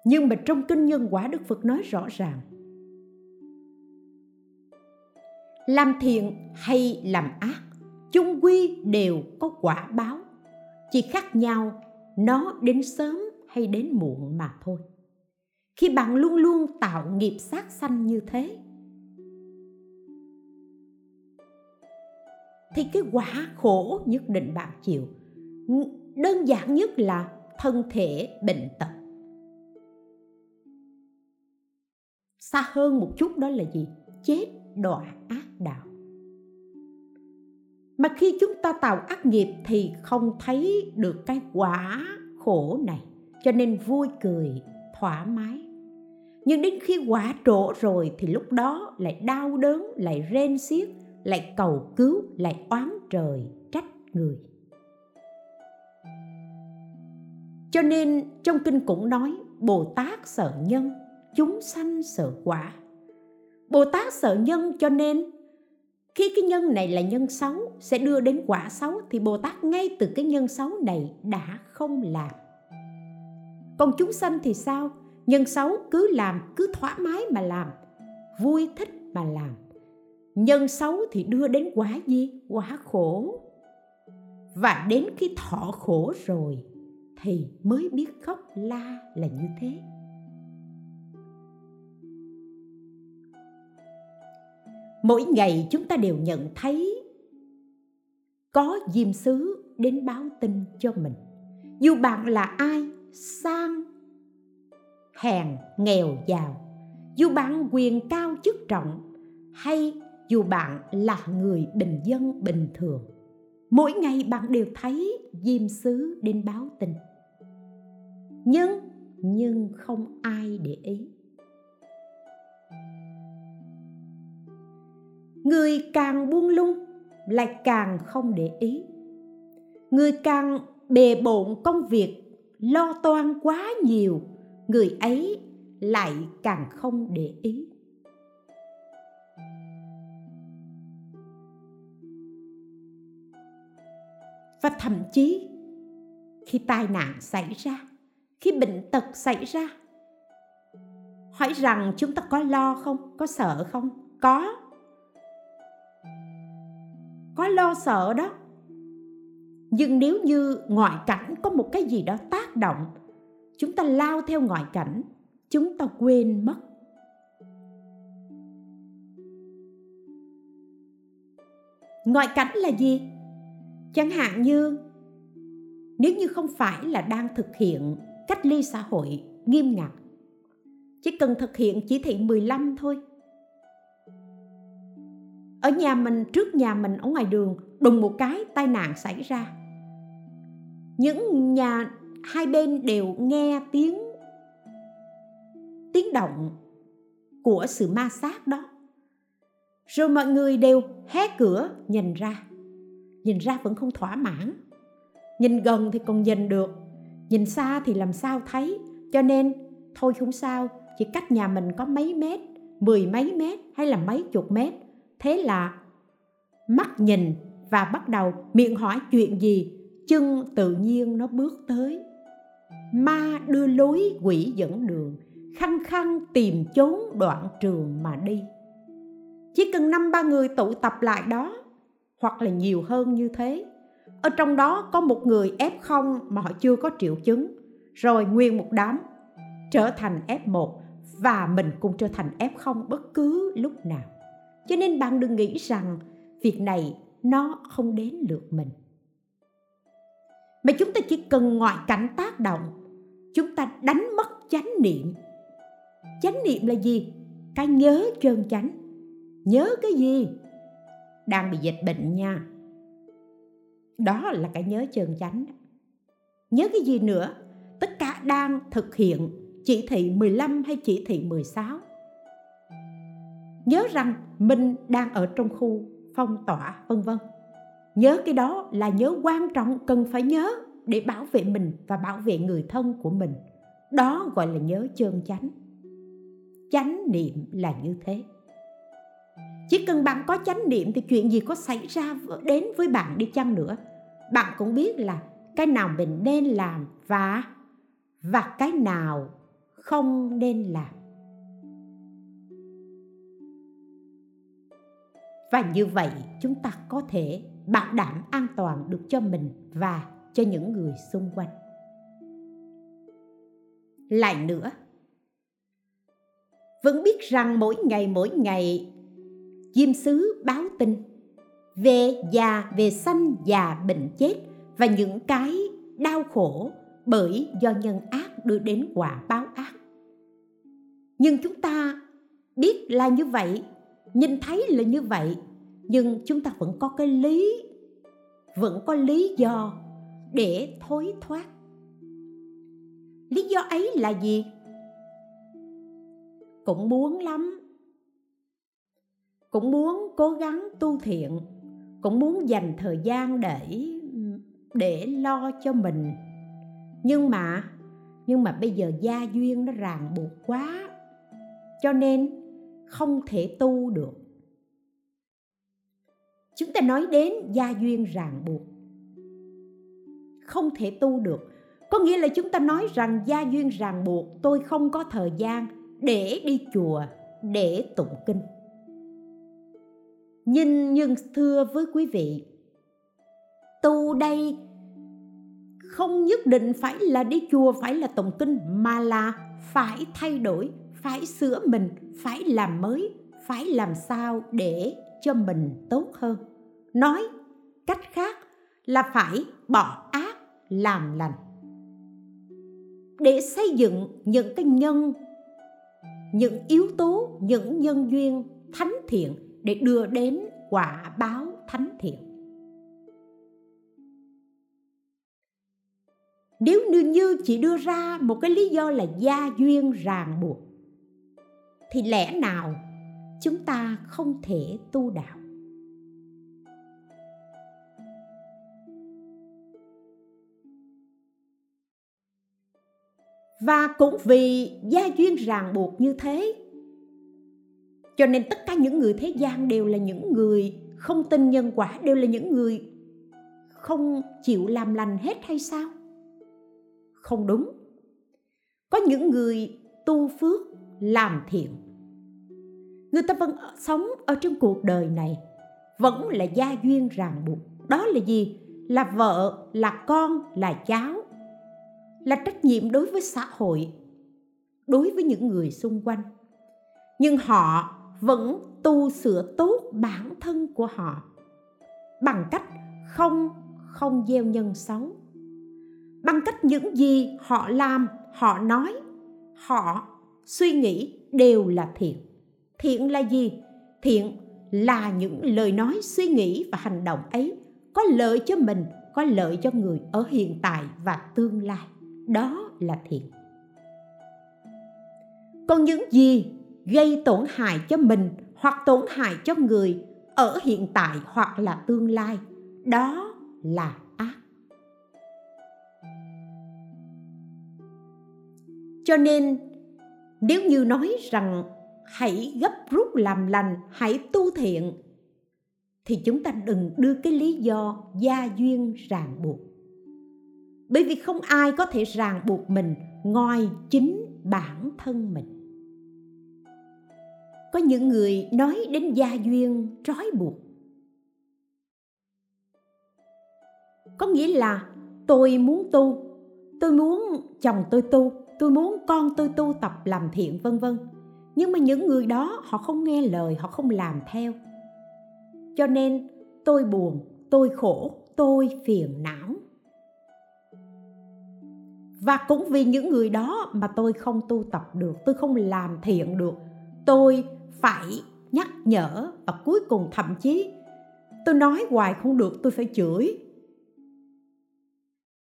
Nhưng mà trong kinh nhân quả đức phật nói rõ ràng, làm thiện hay làm ác, chung quy đều có quả báo, chỉ khác nhau nó đến sớm hay đến muộn mà thôi khi bạn luôn luôn tạo nghiệp sát sanh như thế? Thì cái quả khổ nhất định bạn chịu. Đơn giản nhất là thân thể bệnh tật. Xa hơn một chút đó là gì? Chết đọa ác đạo. Mà khi chúng ta tạo ác nghiệp thì không thấy được cái quả khổ này, cho nên vui cười, thoải mái nhưng đến khi quả trổ rồi thì lúc đó lại đau đớn, lại rên xiết, lại cầu cứu, lại oán trời, trách người. Cho nên trong kinh cũng nói, bồ tát sợ nhân, chúng sanh sợ quả. Bồ tát sợ nhân cho nên khi cái nhân này là nhân xấu, sẽ đưa đến quả xấu thì bồ tát ngay từ cái nhân xấu này đã không làm. Còn chúng sanh thì sao? Nhân xấu cứ làm, cứ thoải mái mà làm, vui thích mà làm. Nhân xấu thì đưa đến quá gì? Quá khổ. Và đến khi thọ khổ rồi thì mới biết khóc la là như thế. Mỗi ngày chúng ta đều nhận thấy có diêm sứ đến báo tin cho mình. Dù bạn là ai, sang hèn, nghèo, giàu. Dù bạn quyền cao chức trọng, hay dù bạn là người bình dân, bình thường, mỗi ngày bạn đều thấy diêm sứ đến báo tin. Nhưng nhưng không ai để ý. Người càng buông lung, lại càng không để ý. Người càng bề bộn công việc, lo toan quá nhiều người ấy lại càng không để ý. Và thậm chí, khi tai nạn xảy ra, khi bệnh tật xảy ra, hỏi rằng chúng ta có lo không, có sợ không? Có. Có lo sợ đó. Nhưng nếu như ngoại cảnh có một cái gì đó tác động chúng ta lao theo ngoại cảnh. Chúng ta quên mất. Ngoại cảnh là gì? Chẳng hạn như, nếu như không phải là đang thực hiện cách ly xã hội nghiêm ngặt, chỉ cần thực hiện chỉ thị 15 thôi. Ở nhà mình, trước nhà mình, ở ngoài đường, đùng một cái tai nạn xảy ra. Những nhà hai bên đều nghe tiếng tiếng động của sự ma sát đó. Rồi mọi người đều hé cửa nhìn ra. Nhìn ra vẫn không thỏa mãn. Nhìn gần thì còn nhìn được. Nhìn xa thì làm sao thấy. Cho nên thôi không sao, chỉ cách nhà mình có mấy mét, mười mấy mét hay là mấy chục mét. Thế là mắt nhìn và bắt đầu miệng hỏi chuyện gì, chân tự nhiên nó bước tới ma đưa lối quỷ dẫn đường, khăng khăng tìm chốn đoạn trường mà đi. Chỉ cần năm ba người tụ tập lại đó, hoặc là nhiều hơn như thế, ở trong đó có một người F0 mà họ chưa có triệu chứng, rồi nguyên một đám trở thành F1 và mình cũng trở thành F0 bất cứ lúc nào. Cho nên bạn đừng nghĩ rằng việc này nó không đến lượt mình. Mà chúng ta chỉ cần ngoại cảnh tác động chúng ta đánh mất chánh niệm. Chánh niệm là gì? Cái nhớ trơn chánh. Nhớ cái gì? Đang bị dịch bệnh nha. Đó là cái nhớ trơn chánh nhớ cái gì nữa? Tất cả đang thực hiện chỉ thị 15 hay chỉ thị 16 nhớ rằng mình đang ở trong khu phong tỏa, vân vân. Nhớ cái đó là nhớ quan trọng cần phải nhớ để bảo vệ mình và bảo vệ người thân của mình. Đó gọi là nhớ chơn chánh. Chánh niệm là như thế. Chỉ cần bạn có chánh niệm thì chuyện gì có xảy ra đến với bạn đi chăng nữa. Bạn cũng biết là cái nào mình nên làm và và cái nào không nên làm. Và như vậy chúng ta có thể bảo đảm an toàn được cho mình và cho những người xung quanh. Lại nữa, vẫn biết rằng mỗi ngày mỗi ngày, diêm sứ báo tin về già, về sanh già bệnh chết và những cái đau khổ bởi do nhân ác đưa đến quả báo ác. Nhưng chúng ta biết là như vậy, nhìn thấy là như vậy, nhưng chúng ta vẫn có cái lý, vẫn có lý do để thối thoát. Lý do ấy là gì? Cũng muốn lắm. Cũng muốn cố gắng tu thiện. Cũng muốn dành thời gian để để lo cho mình. Nhưng mà nhưng mà bây giờ gia duyên nó ràng buộc quá, cho nên không thể tu được. Chúng ta nói đến gia duyên ràng buộc không thể tu được. Có nghĩa là chúng ta nói rằng gia duyên ràng buộc, tôi không có thời gian để đi chùa, để tụng kinh. Nhưng nhưng thưa với quý vị, tu đây không nhất định phải là đi chùa, phải là tụng kinh, mà là phải thay đổi, phải sửa mình, phải làm mới, phải làm sao để cho mình tốt hơn. Nói cách khác là phải bỏ ác làm lành. Để xây dựng những cái nhân, những yếu tố, những nhân duyên thánh thiện để đưa đến quả báo thánh thiện. Nếu như như chỉ đưa ra một cái lý do là gia duyên ràng buộc, thì lẽ nào chúng ta không thể tu đạo? Và cũng vì gia duyên ràng buộc như thế. Cho nên tất cả những người thế gian đều là những người không tin nhân quả, đều là những người không chịu làm lành hết hay sao? Không đúng. Có những người tu phước, làm thiện. Người ta vẫn sống ở trong cuộc đời này, vẫn là gia duyên ràng buộc. Đó là gì? Là vợ, là con, là cháu là trách nhiệm đối với xã hội, đối với những người xung quanh. Nhưng họ vẫn tu sửa tốt bản thân của họ bằng cách không không gieo nhân xấu bằng cách những gì họ làm, họ nói, họ suy nghĩ đều là thiện. Thiện là gì? Thiện là những lời nói, suy nghĩ và hành động ấy có lợi cho mình, có lợi cho người ở hiện tại và tương lai đó là thiện còn những gì? Gây tổn hại cho mình hoặc tổn hại cho người ở hiện tại hoặc là tương lai. Đó là ác. Cho nên, nếu như nói rằng hãy gấp rút làm lành, hãy tu thiện, thì chúng ta đừng đưa cái lý do gia duyên ràng buộc bởi vì không ai có thể ràng buộc mình ngoài chính bản thân mình. Có những người nói đến gia duyên trói buộc. Có nghĩa là tôi muốn tu, tôi muốn chồng tôi tu, tôi muốn con tôi tu tập làm thiện, vân vân. Nhưng mà những người đó họ không nghe lời, họ không làm theo. Cho nên tôi buồn, tôi khổ, tôi phiền não và cũng vì những người đó mà tôi không tu tập được, tôi không làm thiện được. Tôi phải nhắc nhở và cuối cùng thậm chí tôi nói hoài không được, tôi phải chửi.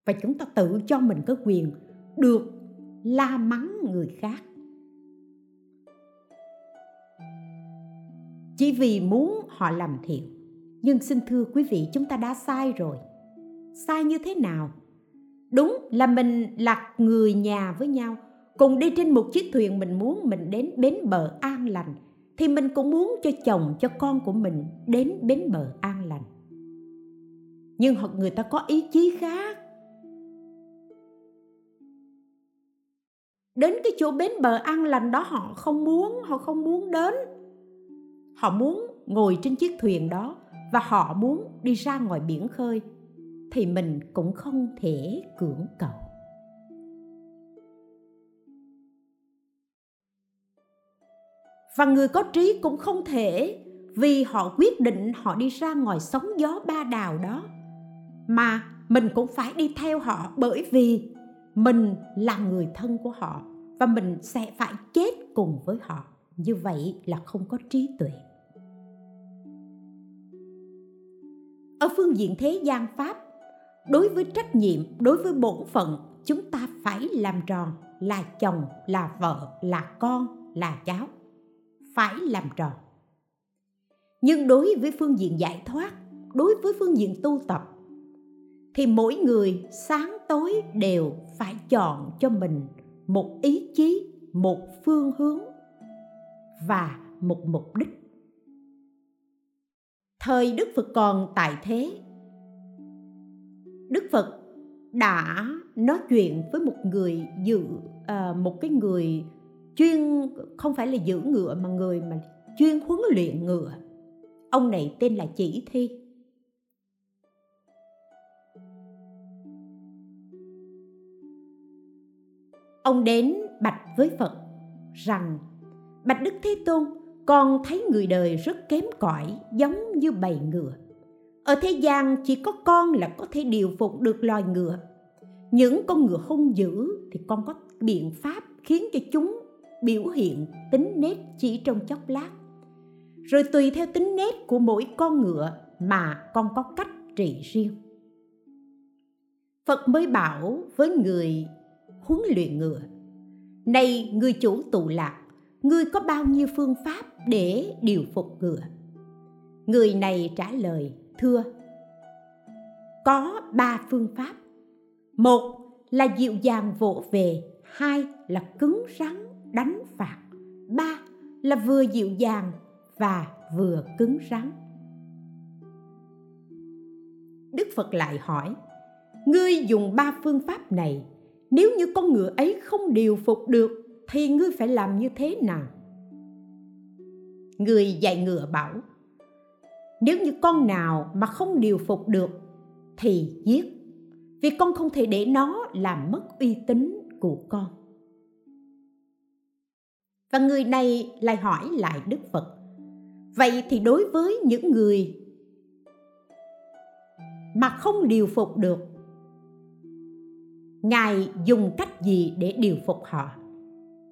Và chúng ta tự cho mình cái quyền được la mắng người khác. Chỉ vì muốn họ làm thiện. Nhưng xin thưa quý vị, chúng ta đã sai rồi. Sai như thế nào? Đúng là mình là người nhà với nhau. Cùng đi trên một chiếc thuyền mình muốn mình đến bến bờ an lành, thì mình cũng muốn cho chồng, cho con của mình đến bến bờ an lành. Nhưng hoặc người ta có ý chí khác. Đến cái chỗ bến bờ an lành đó họ không muốn, họ không muốn đến. Họ muốn ngồi trên chiếc thuyền đó và họ muốn đi ra ngoài biển khơi thì mình cũng không thể cưỡng cầu. Và người có trí cũng không thể, vì họ quyết định họ đi ra ngoài sóng gió ba đào đó. Mà mình cũng phải đi theo họ bởi vì mình là người thân của họ và mình sẽ phải chết cùng với họ. Như vậy là không có trí tuệ. Ở phương diện thế gian pháp đối với trách nhiệm, đối với bổn phận, chúng ta phải làm tròn là chồng, là vợ, là con, là cháu. Phải làm tròn. Nhưng đối với phương diện giải thoát, đối với phương diện tu tập, thì mỗi người sáng tối đều phải chọn cho mình một ý chí, một phương hướng và một mục đích. Thời đức phật còn tại thế đức phật đã nói chuyện với một người giữ à, một cái người chuyên không phải là giữ ngựa mà người mà chuyên huấn luyện ngựa. Ông này tên là chỉ thi. Ông đến bạch với phật rằng bạch đức thế tôn con thấy người đời rất kém cỏi giống như bầy ngựa ở thế gian chỉ có con là có thể điều phục được loài ngựa. Những con ngựa hung dữ thì con có biện pháp khiến cho chúng biểu hiện tính nết chỉ trong chốc lát. Rồi tùy theo tính nết của mỗi con ngựa mà con có cách trị riêng. Phật mới bảo với người huấn luyện ngựa, này người chủ tụ lạc, ngươi có bao nhiêu phương pháp để điều phục ngựa? Người này trả lời thưa. Có ba phương pháp. Một là dịu dàng vỗ về, hai là cứng rắn đánh phạt, ba là vừa dịu dàng và vừa cứng rắn. Đức phật lại hỏi, ngươi dùng ba phương pháp này, nếu như con ngựa ấy không điều phục được, thì ngươi phải làm như thế nào? Người dạy ngựa bảo nếu như con nào mà không điều phục được thì giết, vì con không thể để nó làm mất uy tín của con. Và người này lại hỏi lại đức phật, vậy thì đối với những người mà không điều phục được, ngài dùng cách gì để điều phục họ?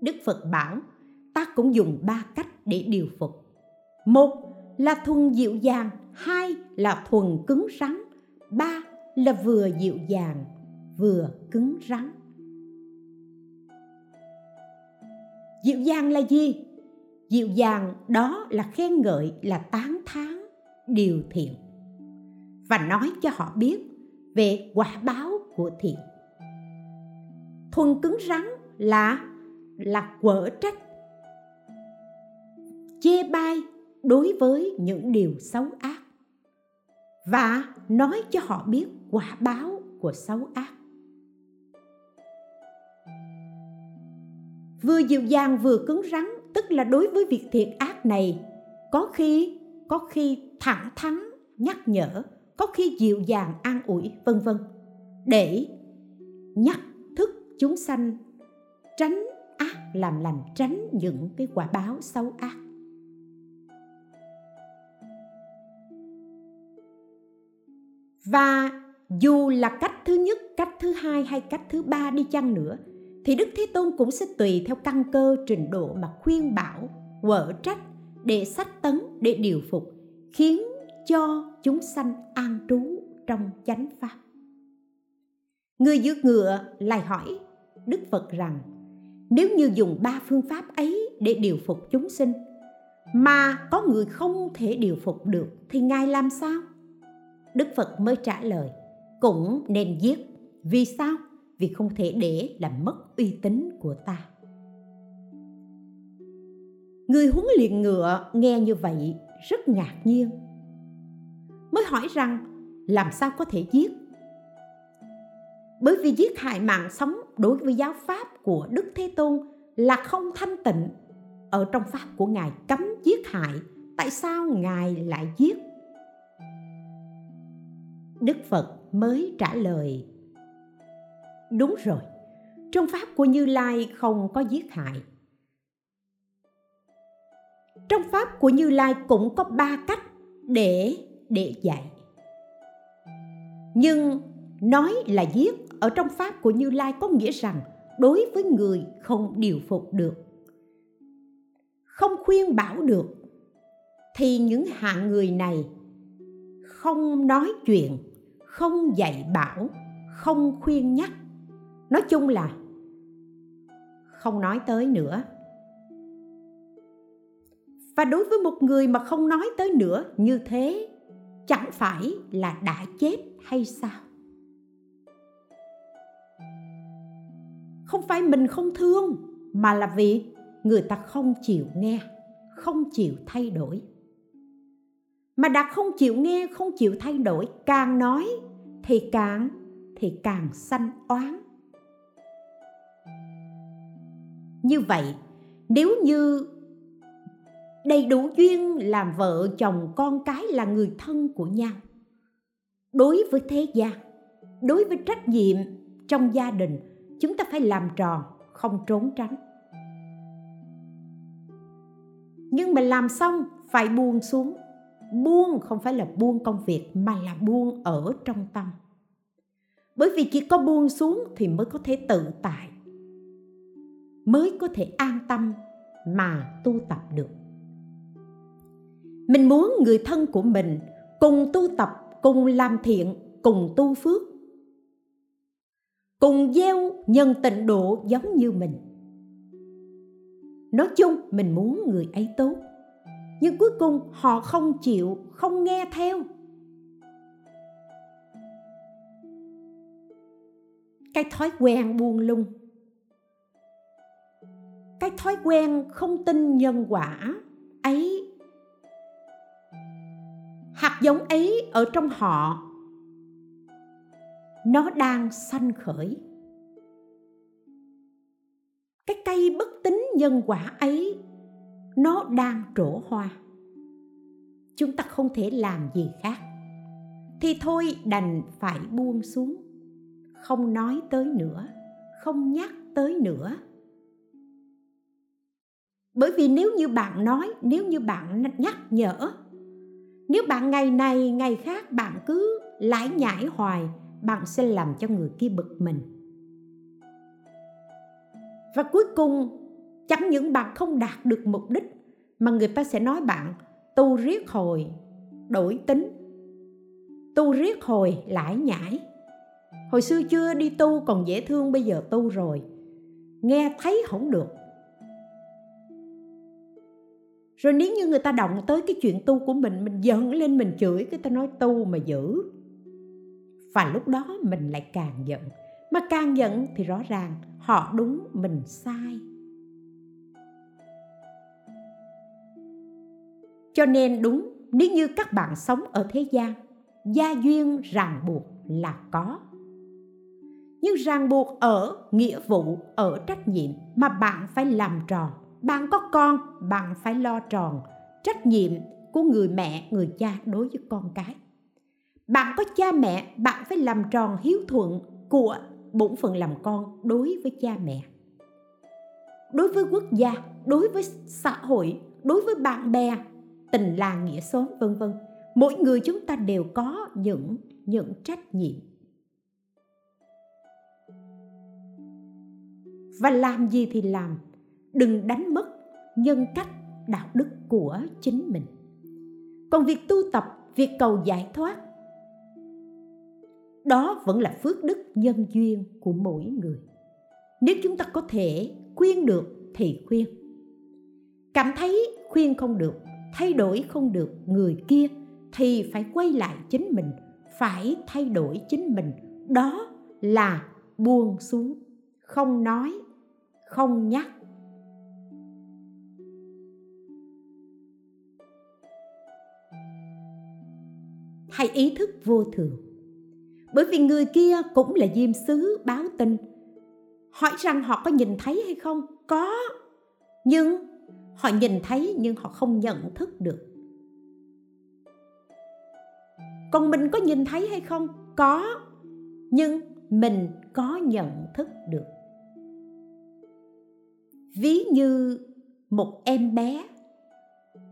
Đức phật bảo, ta cũng dùng ba cách để điều phục. Một là thuần dịu dàng. Hai là thuần cứng rắn. Ba là vừa dịu dàng, vừa cứng rắn. Dịu dàng là gì? Dịu dàng đó là khen ngợi, là tán thán, điều thiện. Và nói cho họ biết về quả báo của thiện. Thuần cứng rắn là là quở trách, chê bai đối với những điều xấu ác. Và nói cho họ biết quả báo của xấu ác. Vừa dịu dàng vừa cứng rắn, tức là đối với việc thiện ác này, có khi có khi thẳng thắn, nhắc nhở, có khi dịu dàng, an ủi, vân vân. Để nhắc thức chúng sanh, tránh ác làm lành, tránh những cái quả báo xấu ác. Và dù là cách thứ nhất, cách thứ hai hay cách thứ ba đi chăng nữa, thì đức thế tôn cũng sẽ tùy theo căn cơ, trình độ mà khuyên bảo, quở trách để sách tấn, để điều phục, khiến cho chúng sanh an trú trong chánh pháp. Người giữ ngựa lại hỏi đức phật rằng, nếu như dùng ba phương pháp ấy để điều phục chúng sinh, mà có người không thể điều phục được thì ngài làm sao? Đức phật mới trả lời, cũng nên giết. Vì sao? Vì không thể để làm mất uy tín của ta. Người huấn luyện ngựa nghe như vậy rất ngạc nhiên, mới hỏi rằng, làm sao có thể giết? Bởi vì giết hại mạng sống đối với giáo pháp của đức thế tôn là không thanh tịnh. Ở trong pháp của ngài cấm giết hại, tại sao ngài lại giết? Đức phật mới trả lời. Đúng rồi, trong pháp của như lai không có giết hại. Trong pháp của như lai cũng có ba cách để để dạy. Nhưng nói là giết ở trong pháp của như lai có nghĩa rằng đối với người không điều phục được, không khuyên bảo được, thì những hạng người này không nói chuyện không dạy bảo, không khuyên nhắc. Nói chung là không nói tới nữa. Và đối với một người mà không nói tới nữa như thế, chẳng phải là đã chết hay sao? Không phải mình không thương, mà là vì người ta không chịu nghe, không chịu thay đổi mà đã không chịu nghe, không chịu thay đổi. Càng nói thì càng thì càng sanh oán. Như vậy, nếu như đầy đủ duyên làm vợ chồng con cái là người thân của nhau, đối với thế gian, đối với trách nhiệm trong gia đình, chúng ta phải làm tròn, không trốn tránh. Nhưng mà làm xong, phải buông xuống buông không phải là buông công việc, mà là buông ở trong tâm. Bởi vì chỉ có buông xuống thì mới có thể tự tại, mới có thể an tâm mà tu tập được. Mình muốn người thân của mình cùng tu tập, cùng làm thiện, cùng tu phước, cùng gieo nhân tịnh độ giống như mình. Nói chung, mình muốn người ấy tốt nhưng cuối cùng họ không chịu, không nghe theo. Cái thói quen buông lung. Cái thói quen không tin nhân quả ấy. Hạt giống ấy ở trong họ. Nó đang sanh khởi. Cái cây bất tín nhân quả ấy nó đang trổ hoa. Chúng ta không thể làm gì khác. Thì thôi, đành phải buông xuống. Không nói tới nữa, không nhắc tới nữa. Bởi vì nếu như bạn nói, nếu như bạn nhắc nhở, nếu bạn ngày này, ngày khác bạn cứ lải nhải hoài, bạn sẽ làm cho người kia bực mình. Và cuối cùng chẳng những bạn không đạt được mục đích, mà người ta sẽ nói bạn, tu riết hồi, đổi tính. Tu riết hồi lải nhải hồi xưa chưa đi tu, còn dễ thương, bây giờ tu rồi. Nghe thấy không được. Rồi nếu như người ta động tới cái chuyện tu của mình mình giận lên, mình chửi, cái ta nói tu mà giữ. Và lúc đó mình lại càng giận. Mà càng giận thì rõ ràng họ đúng, mình sai. Cho nên đúng, nếu như các bạn sống ở thế gian, gia duyên ràng buộc là có. Nhưng ràng buộc ở nghĩa vụ, ở trách nhiệm mà bạn phải làm tròn. Bạn có con, bạn phải lo tròn trách nhiệm của người mẹ, người cha đối với con cái. Bạn có cha mẹ, bạn phải làm tròn hiếu thuận của bổn phận làm con đối với cha mẹ. Đối với quốc gia, đối với xã hội, đối với bạn bè tình làng nghĩa xóm, vân vân. Mỗi người chúng ta đều có những những trách nhiệm. Và làm gì thì làm. Đừng đánh mất nhân cách, đạo đức của chính mình. Còn việc tu tập, việc cầu giải thoát, đó vẫn là phước đức nhân duyên của mỗi người. Nếu chúng ta có thể khuyên được thì khuyên. Cảm thấy khuyên không được thay đổi không được người kia thì phải quay lại chính mình, phải thay đổi chính mình. Đó là buông xuống, không nói, không nhắc. Hay ý thức vô thường. Bởi vì người kia cũng là diêm sứ báo tin. Hỏi rằng họ có nhìn thấy hay không? Có. Nhưng họ nhìn thấy nhưng họ không nhận thức được. Còn mình có nhìn thấy hay không? Có, nhưng mình có nhận thức được. Ví như một em bé,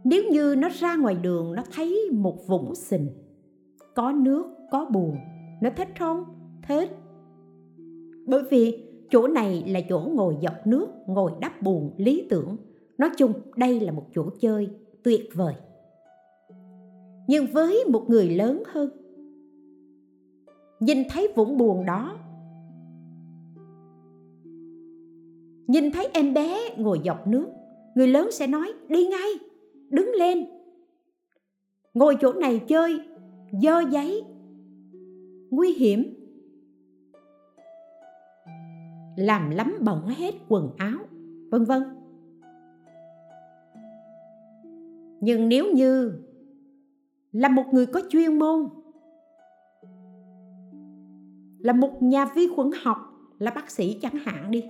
nếu như nó ra ngoài đường, nó thấy một vũng sình có nước, có buồn, nó thích không? Thích. Bởi vì chỗ này là chỗ ngồi dọc nước, ngồi đắp buồn lý tưởng nói chung, đây là một chỗ chơi tuyệt vời. Nhưng với một người lớn hơn, nhìn thấy vũng buồn đó, nhìn thấy em bé ngồi dọc nước, người lớn sẽ nói, đi ngay, đứng lên. Ngồi chỗ này chơi, dơ giấy, nguy hiểm. Làm lắm bẩn hết quần áo, vân vân. Nhưng nếu như là một người có chuyên môn, là một nhà vi khuẩn học, là bác sĩ chẳng hạn đi.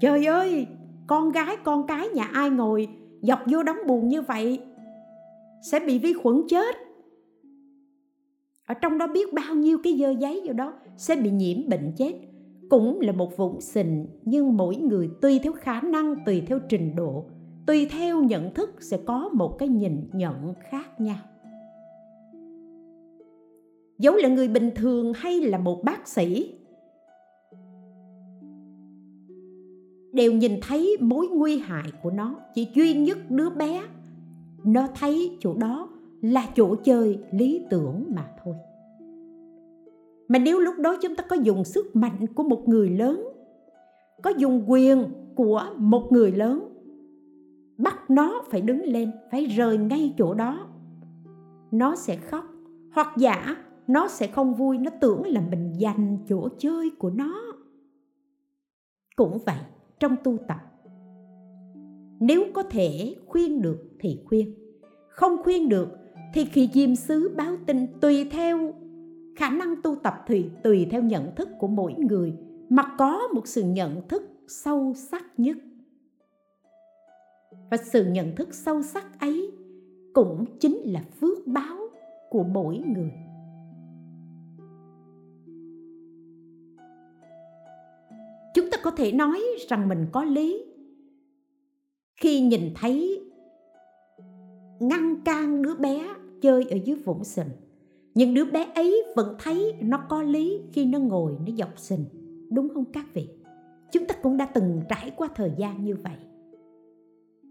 Trời ơi, con gái, con cái nhà ai ngồi dọc vô đóng buồn như vậy sẽ bị vi khuẩn chết? Ở trong đó biết bao nhiêu cái dơ giấy vô đó sẽ bị nhiễm bệnh chết? Cũng là một vũng sình, nhưng mỗi người tùy theo khả năng, tùy theo trình độ tùy theo nhận thức sẽ có một cái nhìn nhận khác nhau. Dẫu là người bình thường hay là một bác sĩ, đều nhìn thấy mối nguy hại của nó. Chỉ duy nhất đứa bé, nó thấy chỗ đó là chỗ chơi lý tưởng mà thôi. Mà nếu lúc đó chúng ta có dùng sức mạnh của một người lớn, có dùng quyền của một người lớn bắt nó phải đứng lên, phải rời ngay chỗ đó. Nó sẽ khóc, hoặc giả nó sẽ không vui, nó tưởng là mình giành chỗ chơi của nó. Cũng vậy, trong tu tập, nếu có thể khuyên được thì khuyên, không khuyên được thì khi diêm sứ báo tin tùy theo khả năng tu tập thì tùy theo nhận thức của mỗi người, mà có một sự nhận thức sâu sắc nhất và sự nhận thức sâu sắc ấy cũng chính là phước báo của mỗi người. Chúng ta có thể nói rằng mình có lý. Khi nhìn thấy ngăn can đứa bé chơi ở dưới vũng sình, nhưng đứa bé ấy vẫn thấy nó có lý khi nó ngồi, nó dọc sình, đúng không các vị? Chúng ta cũng đã từng trải qua thời gian như vậy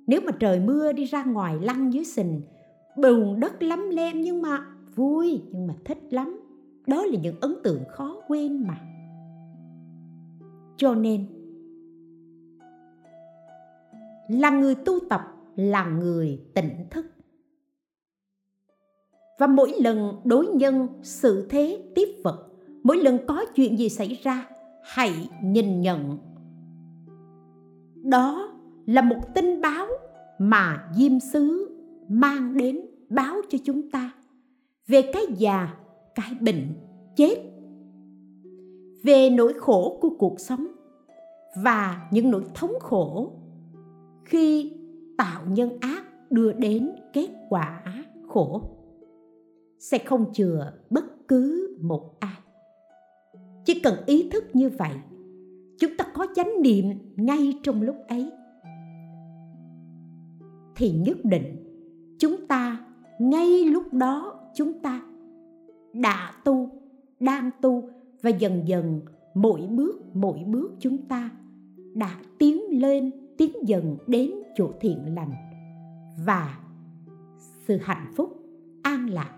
nếu mà trời mưa đi ra ngoài lăn dưới sình, bùn đất lắm lem nhưng mà vui, nhưng mà thích lắm. Đó là những ấn tượng khó quên mà. Cho nên, là người tu tập là người tỉnh thức. Và mỗi lần đối nhân sự thế tiếp vật, mỗi lần có chuyện gì xảy ra, hãy nhìn nhận. Đó là một tin báo mà diêm sứ mang đến báo cho chúng ta về cái già, cái bệnh, chết, về nỗi khổ của cuộc sống và những nỗi thống khổ khi tạo nhân ác đưa đến kết quả khổ. Sẽ không chừa bất cứ một ai. Chỉ cần ý thức như vậy, chúng ta có chánh niệm ngay trong lúc ấy thì nhất định chúng ta, ngay lúc đó chúng ta đã tu, đang tu và dần dần mỗi bước mỗi bước chúng ta đã tiến lên, tiến dần đến chỗ thiện lành. Và sự hạnh phúc, an lạc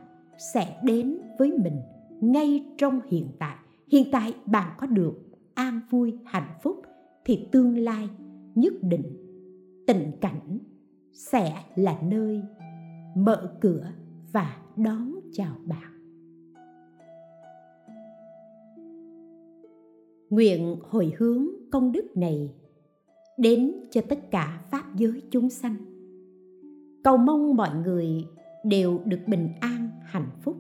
sẽ đến với mình ngay trong hiện tại. Hiện tại bạn có được an vui, hạnh phúc thì tương lai nhất định tình cảnh sẽ là nơi mở cửa và đón chào bạn. Nguyện hồi hướng công đức này đến cho tất cả pháp giới chúng sanh. Cầu mong mọi người đều được bình an, hạnh phúc.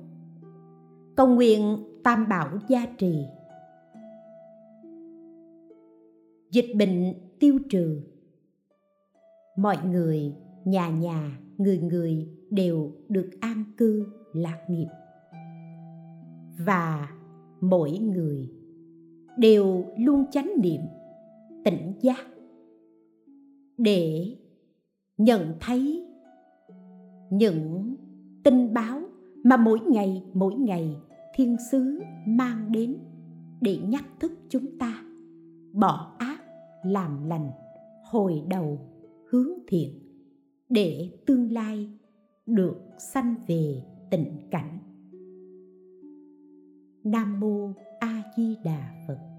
Cầu nguyện tam bảo gia trì. Dịch bệnh tiêu trừ mọi người, nhà nhà, người người đều được an cư, lạc nghiệp. Và mỗi người đều luôn chánh niệm, tỉnh giác để nhận thấy những tin báo mà mỗi ngày mỗi ngày thiên sứ mang đến để nhắc thức chúng ta. Bỏ ác, làm lành, hồi đầu hướng thiện, để tương lai được sanh về tịnh cảnh. Nam mô a di đà phật.